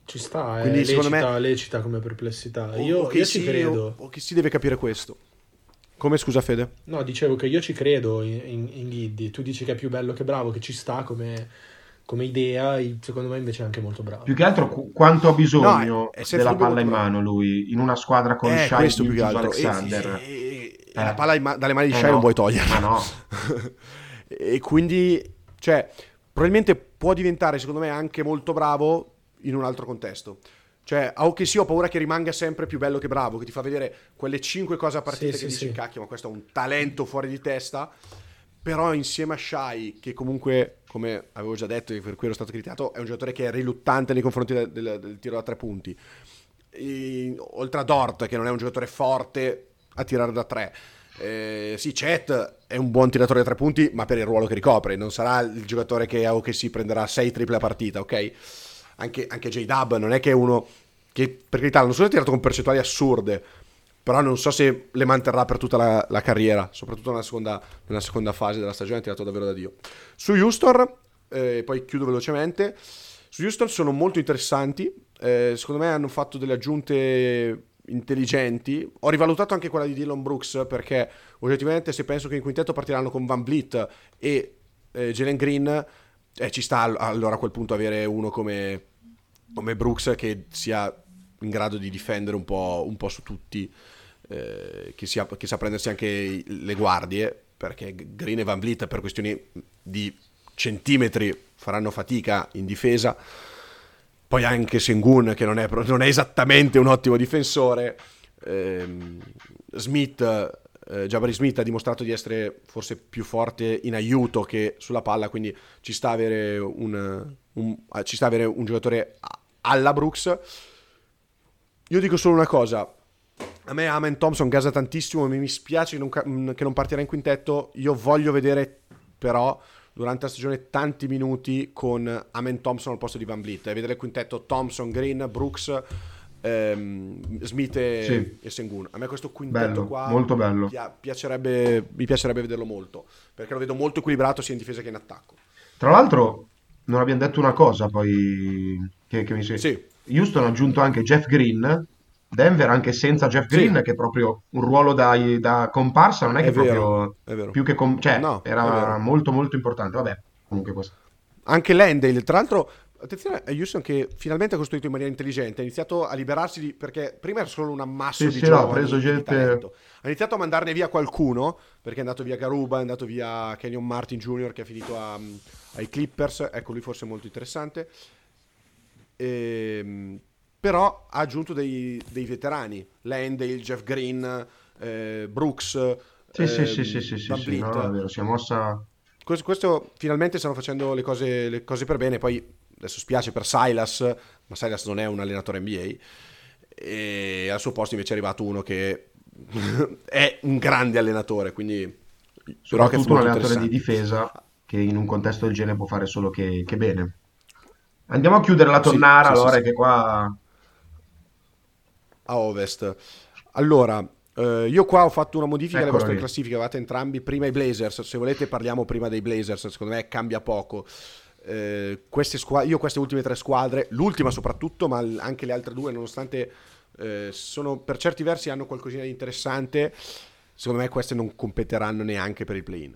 Ci sta, Quindi, lecita, me lecita come perplessità. Io, o io ci credo. O, o chi si deve capire questo. Come scusa Fede? No, dicevo che io ci credo in, in, in Giddy. Tu dici che è più bello che bravo, che ci sta come, come idea, secondo me invece è anche molto bravo. Più che altro qu- quanto ha bisogno no, è, è della palla in mano lui, in una squadra con eh, Shai, Alexander. E, e, eh. la palla ma- dalle mani di eh Shai no. non vuoi toglierla. no. e quindi, cioè, probabilmente può diventare, secondo me, anche molto bravo in un altro contesto. Cioè, a OKC ho paura che rimanga sempre più bello che bravo, che ti fa vedere quelle 5 cose a partita sì, che sì, dici, sì. cacchio, ma questo è un talento fuori di testa. Però insieme a Shai, che comunque, come avevo già detto e per cui ero stato criticato, è un giocatore che è riluttante nei confronti del, del, del tiro da tre punti. E, oltre a Dort, che non è un giocatore forte a tirare da tre. Eh, sì, Chet è un buon tiratore da tre punti, ma per il ruolo che ricopre. Non sarà il giocatore che a OKC prenderà 6 triple a partita, ok? anche, anche J-Dub non è che è uno che per carità non so se ha tirato con percentuali assurde, però non so se le manterrà per tutta la, la carriera, soprattutto nella seconda, nella seconda, fase della stagione, ha tirato davvero da Dio. Su Houston, eh, poi chiudo velocemente, su Houston sono molto interessanti, eh, secondo me hanno fatto delle aggiunte intelligenti. Ho rivalutato anche quella di Dylan Brooks perché oggettivamente se penso che in quintetto partiranno con Van Vliet e eh, Jalen Green, eh, ci sta allora a quel punto avere uno come come Brooks che sia in grado di difendere un po', un po su tutti, eh, che, sia, che sa prendersi anche le guardie, perché Green e Van Vliet per questioni di centimetri faranno fatica in difesa. Poi anche Sengun, che non è, non è esattamente un ottimo difensore. Eh, Smith, eh, Jabari Smith ha dimostrato di essere forse più forte in aiuto che sulla palla, quindi ci sta avere un, un, ci sta avere un giocatore alla Brooks. Io dico solo una cosa. A me Amen Thompson gasa tantissimo, mi spiace che non, che non partirà in quintetto. Io voglio vedere però durante la stagione tanti minuti con Amen Thompson al posto di Van Vliet e vedere il quintetto Thompson, Green, Brooks, ehm, Smith e, sì. e, Sengun. A me questo quintetto bello, qua molto bello. Pia- piacerebbe, mi piacerebbe vederlo molto perché lo vedo molto equilibrato sia in difesa che in attacco. Tra l'altro non abbiamo detto una cosa poi che, che mi si... Sì. Houston ha aggiunto anche Jeff Green, Denver anche senza Jeff Green, sì. che è proprio un ruolo da, da comparsa, non è, è che vero, proprio... È più che... Com- cioè, no, era molto molto importante. Vabbè, comunque questo. Anche Landale, tra l'altro... Attenzione a Houston che finalmente ha costruito in maniera intelligente, ha iniziato a liberarsi di... perché prima era solo un ammasso sì, di sì, giovani, preso gente... Ha iniziato a mandarne via qualcuno, perché è andato via Garuba, è andato via Kenyon Martin Jr. che è finito a, ai Clippers, ecco lui forse è molto interessante. Ehm, però ha aggiunto dei, dei veterani, Landale, Jeff Green, eh, Brooks. Sì, ehm, sì, sì, sì, sì, sì, sì no, è vero, si è mossa... Questo, questo, finalmente stanno facendo le cose, le cose per bene, poi adesso spiace per Silas, ma Silas non è un allenatore NBA, e al suo posto invece è arrivato uno che è un grande allenatore, quindi... Soprattutto un allenatore di difesa che in un contesto del genere può fare solo che, che bene. Andiamo a chiudere la tonnara, sì, allora, sì, che qua... A ovest. Allora, eh, io qua ho fatto una modifica alle vostre classifiche, avevate entrambi prima i Blazers, se volete parliamo prima dei Blazers, secondo me cambia poco. Eh, queste squ- io queste ultime tre squadre, l'ultima soprattutto, ma anche le altre due, nonostante eh, sono, per certi versi hanno qualcosina di interessante, secondo me queste non competeranno neanche per il play-in.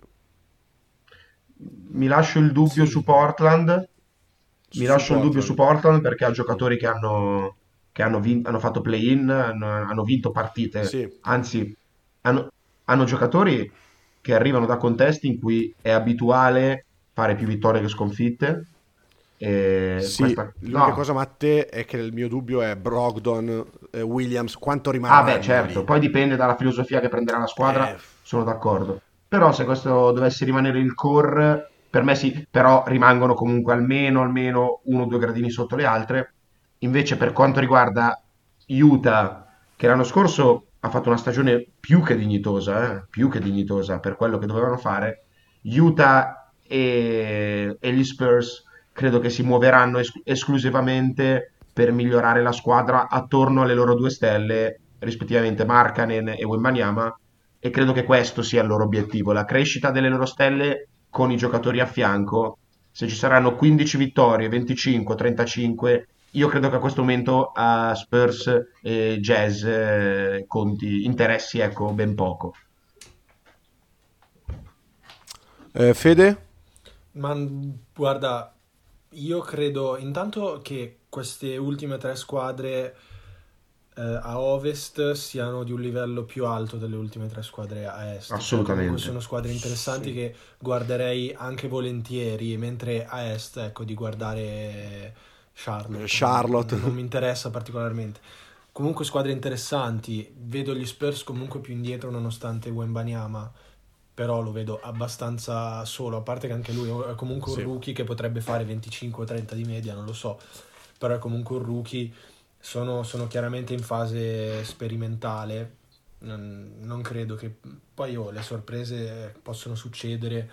Mi lascio il dubbio sì. su Portland, mi lascio il dubbio su Portland perché ha giocatori che hanno, che hanno, vin- hanno fatto play-in, hanno, hanno vinto partite, sì. anzi hanno, hanno giocatori che arrivano da contesti in cui è abituale fare più vittorie che sconfitte. E sì, questa... l'unica no. cosa Matte è che il mio dubbio è Brogdon, eh, Williams, quanto rimarrà. Ah beh certo, lì. poi dipende dalla filosofia che prenderà la squadra, eh... sono d'accordo. Però se questo dovesse rimanere il core per me sì, però rimangono comunque almeno, almeno uno o due gradini sotto le altre. Invece per quanto riguarda Utah, che l'anno scorso ha fatto una stagione più che dignitosa, eh? più che dignitosa per quello che dovevano fare, Utah e, e gli Spurs credo che si muoveranno es- esclusivamente per migliorare la squadra attorno alle loro due stelle, rispettivamente Markanen e Wembanyama, e credo che questo sia il loro obiettivo, la crescita delle loro stelle con i giocatori a fianco, se ci saranno 15 vittorie, 25, 35, io credo che a questo momento a Spurs e Jazz eh, conti, interessi ecco, ben poco. Eh, Fede? Ma guarda, io credo intanto che queste ultime tre squadre eh, a ovest siano di un livello più alto delle ultime tre squadre a est. Assolutamente. sono squadre interessanti sì. che guarderei anche volentieri, mentre a est, ecco, di guardare Charlotte. Charlotte. Non, non mi interessa particolarmente. Comunque squadre interessanti, vedo gli Spurs comunque più indietro nonostante Wembanyama, però lo vedo abbastanza solo, a parte che anche lui è comunque un sì. rookie che potrebbe fare 25-30 di media, non lo so, però è comunque un rookie, sono, sono chiaramente in fase sperimentale, non, non credo che... Poi oh, le sorprese possono succedere,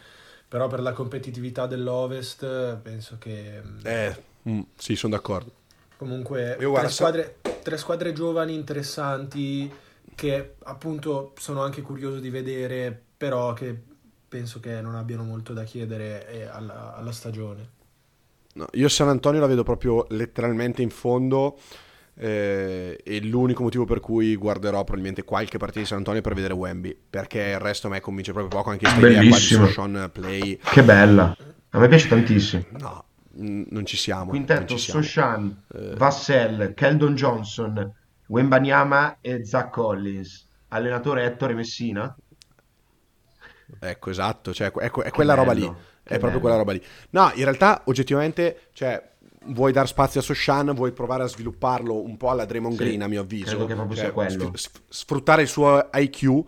però per la competitività dell'Ovest penso che... Eh, mm, sì, sono d'accordo. Comunque, Io, guarda, tre, squadre, tre squadre giovani interessanti che appunto sono anche curioso di vedere, però che penso che non abbiano molto da chiedere eh, alla, alla stagione. No, io San Antonio la vedo proprio letteralmente in fondo eh, e l'unico motivo per cui guarderò probabilmente qualche partita di San Antonio per vedere Wemby, perché il resto a me convince proprio poco, anche questa idea qua di Sean Play. Che bella, a me piace tantissimo. No, non ci siamo. Quintetto, ci Soshan, eh... Vassell, Keldon Johnson, Wembanyama e Zach Collins. Allenatore Ettore Messina. Ecco, esatto, cioè, è, è quella bello, roba lì. È proprio bello. quella roba lì. No, in realtà, oggettivamente, cioè, vuoi dar spazio a Soshan, vuoi provare a svilupparlo un po' alla Draymond sì, Green, a mio avviso. Credo che proprio cioè, sia quello. Sfruttare il suo IQ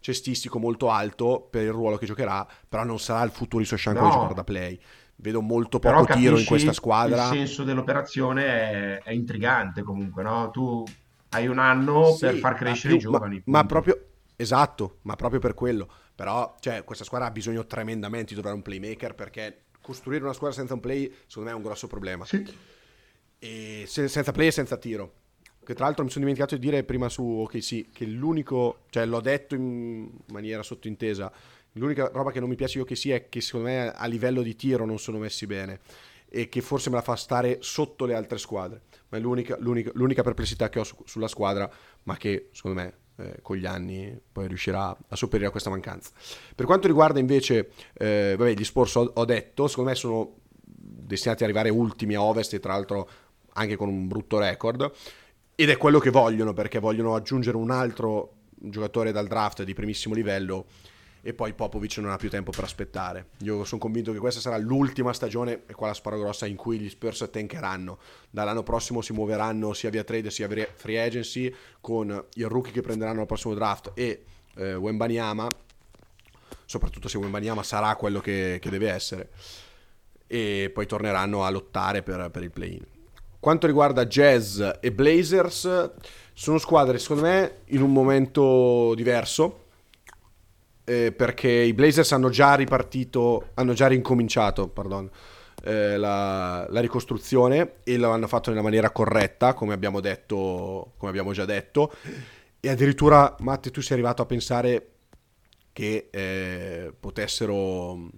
cestistico molto alto per il ruolo che giocherà, però non sarà il futuro di Soshan no. come giocare da play vedo molto poco tiro in questa squadra. Il senso dell'operazione è, è intrigante comunque, no? Tu hai un anno sì, per far crescere più, i giovani. Ma, ma, proprio, esatto, ma proprio per quello. Però, cioè, questa squadra ha bisogno tremendamente di trovare un playmaker perché costruire una squadra senza un play, secondo me, è un grosso problema. Sì. E se, senza play e senza tiro. Che tra l'altro mi sono dimenticato di dire prima su OKC che l'unico, cioè l'ho detto in maniera sottointesa, L'unica roba che non mi piace io che sia è che secondo me a livello di tiro non sono messi bene e che forse me la fa stare sotto le altre squadre. Ma è l'unica, l'unica, l'unica perplessità che ho su, sulla squadra, ma che secondo me eh, con gli anni poi riuscirà a sopperire a questa mancanza. Per quanto riguarda invece eh, vabbè, gli Spurs, ho, ho, detto, secondo me sono destinati ad arrivare ultimi a Ovest e tra l'altro anche con un brutto record. Ed è quello che vogliono perché vogliono aggiungere un altro giocatore dal draft di primissimo livello e poi Popovic non ha più tempo per aspettare. Io sono convinto che questa sarà l'ultima stagione, e qua la sparo grossa, in cui gli Spurs tankeranno. Dall'anno prossimo si muoveranno sia via trade sia via free agency con il rookie che prenderanno al prossimo draft e eh, Wembanyama, soprattutto se Wembanyama sarà quello che, che, deve essere, e poi torneranno a lottare per, per il play-in. Quanto riguarda Jazz e Blazers, sono squadre secondo me in un momento diverso eh, perché i Blazers hanno già ripartito, hanno già rincominciato, pardon, eh, la, la, ricostruzione e lo hanno fatto nella maniera corretta, come abbiamo detto, come abbiamo già detto. E addirittura, Matte, tu sei arrivato a pensare che eh, potessero,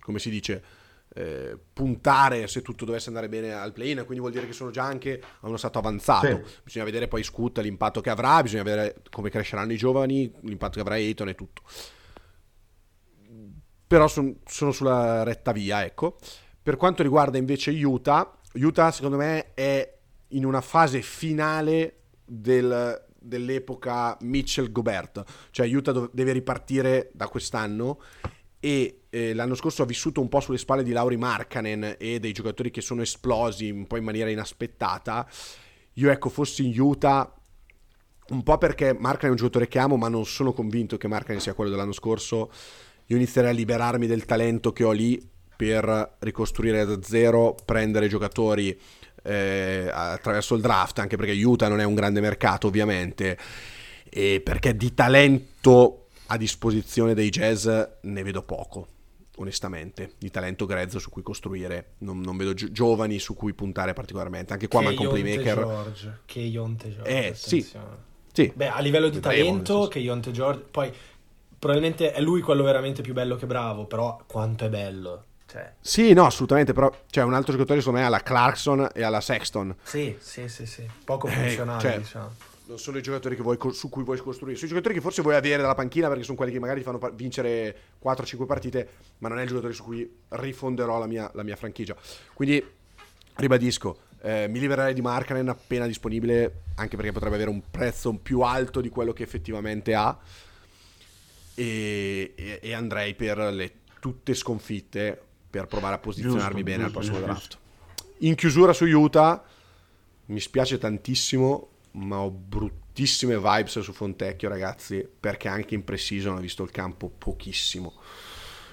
come si dice, eh, puntare se tutto dovesse andare bene al play-in, quindi vuol dire che sono già anche a uno stato avanzato. Sì. Bisogna vedere poi Scoot l'impatto che avrà, bisogna vedere come cresceranno i giovani, l'impatto che avrà Ayton e tutto però son, sono sulla retta via, ecco. Per quanto riguarda invece Utah, Utah secondo me è in una fase finale del, dell'epoca Mitchell-Gobert, cioè Utah dov- deve ripartire da quest'anno e eh, l'anno scorso ha vissuto un po' sulle spalle di Lauri Markkanen e dei giocatori che sono esplosi un po' in maniera inaspettata. Io ecco fossi in Utah un po' perché Markkanen è un giocatore che amo, ma non sono convinto che Markkanen sia quello dell'anno scorso io inizierei a liberarmi del talento che ho lì per ricostruire da zero, prendere giocatori eh, attraverso il draft, anche perché Utah non è un grande mercato ovviamente, e perché di talento a disposizione dei jazz ne vedo poco onestamente, di talento grezzo su cui costruire. Non, non vedo gi- giovani su cui puntare particolarmente. Anche qua manca un playmaker. George, che Ionte George. Eh, sì. sì. Beh, a livello di talento, che Ionte George. Poi probabilmente è lui quello veramente più bello che bravo, però quanto è bello. Cioè. Sì, no, assolutamente, però c'è un altro giocatore secondo me alla Clarkson e alla Sexton. Sì, sì, sì, sì. Poco eh, funzionali, cioè, diciamo. Non sono i giocatori vuoi, su cui vuoi costruire, sono i giocatori che forse vuoi avere dalla panchina perché sono quelli che magari ti fanno vincere 4-5 partite, ma non è il giocatore su cui rifonderò la mia, la mia franchigia. Quindi, ribadisco, eh, mi libererei di Markanen appena disponibile, anche perché potrebbe avere un prezzo più alto di quello che effettivamente ha e, e, e andrei per le tutte sconfitte per provare a posizionarmi giusto, bene giusto, al prossimo giusto. draft. in chiusura su Utah, mi spiace tantissimo, ma ho bruttissime vibes su Fontecchio, ragazzi, perché anche in pre-season ho visto il campo pochissimo.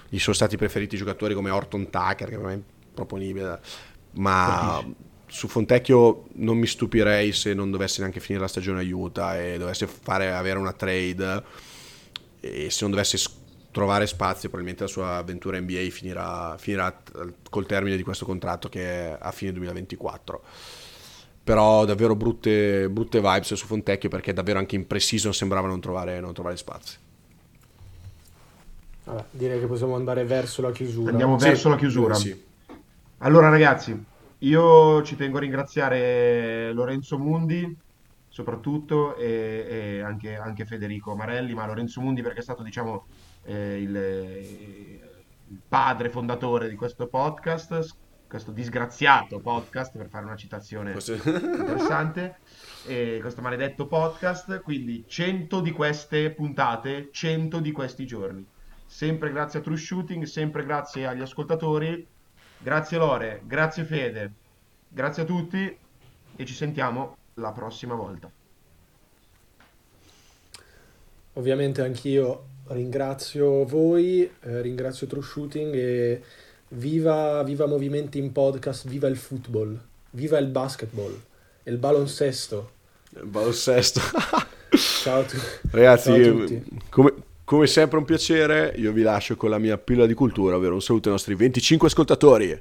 Gli sono stati preferiti giocatori come Orton Tucker, che per me è improponibile, ma su Fontecchio non mi stupirei se non dovesse neanche finire la stagione a Utah e dovesse fare, avere una trade e se non dovesse trovare spazio probabilmente la sua avventura NBA finirà, finirà col termine di questo contratto che è a fine 2024 però davvero brutte, brutte vibes su Fontecchio perché davvero anche in pre-season sembrava non trovare, non trovare spazio. Vabbè, direi che possiamo andare verso la chiusura. Andiamo verso sì, la chiusura. Sì. allora ragazzi io ci tengo a ringraziare Lorenzo Mundi soprattutto e, e anche, anche, Federico Marelli ma Lorenzo Mundi perché è stato diciamo eh, il, il padre fondatore di questo podcast, questo disgraziato podcast, per fare una citazione interessante, e questo maledetto podcast, quindi 100 di queste puntate, 100 di questi giorni. Sempre grazie a True Shooting, sempre grazie agli ascoltatori, grazie Lore, grazie Fede, grazie a tutti e ci sentiamo la prossima volta. Ovviamente anch'io ringrazio voi, eh, ringrazio True Shooting e viva, viva Movimenti in Podcast, viva il football, viva il basketball e il baloncesto. Il baloncesto. Ciao a, tu- Ragazzi, Ciao a tutti. Come, come sempre un piacere, io vi lascio con la mia pillola di cultura, ovvero un saluto ai nostri 25 ascoltatori.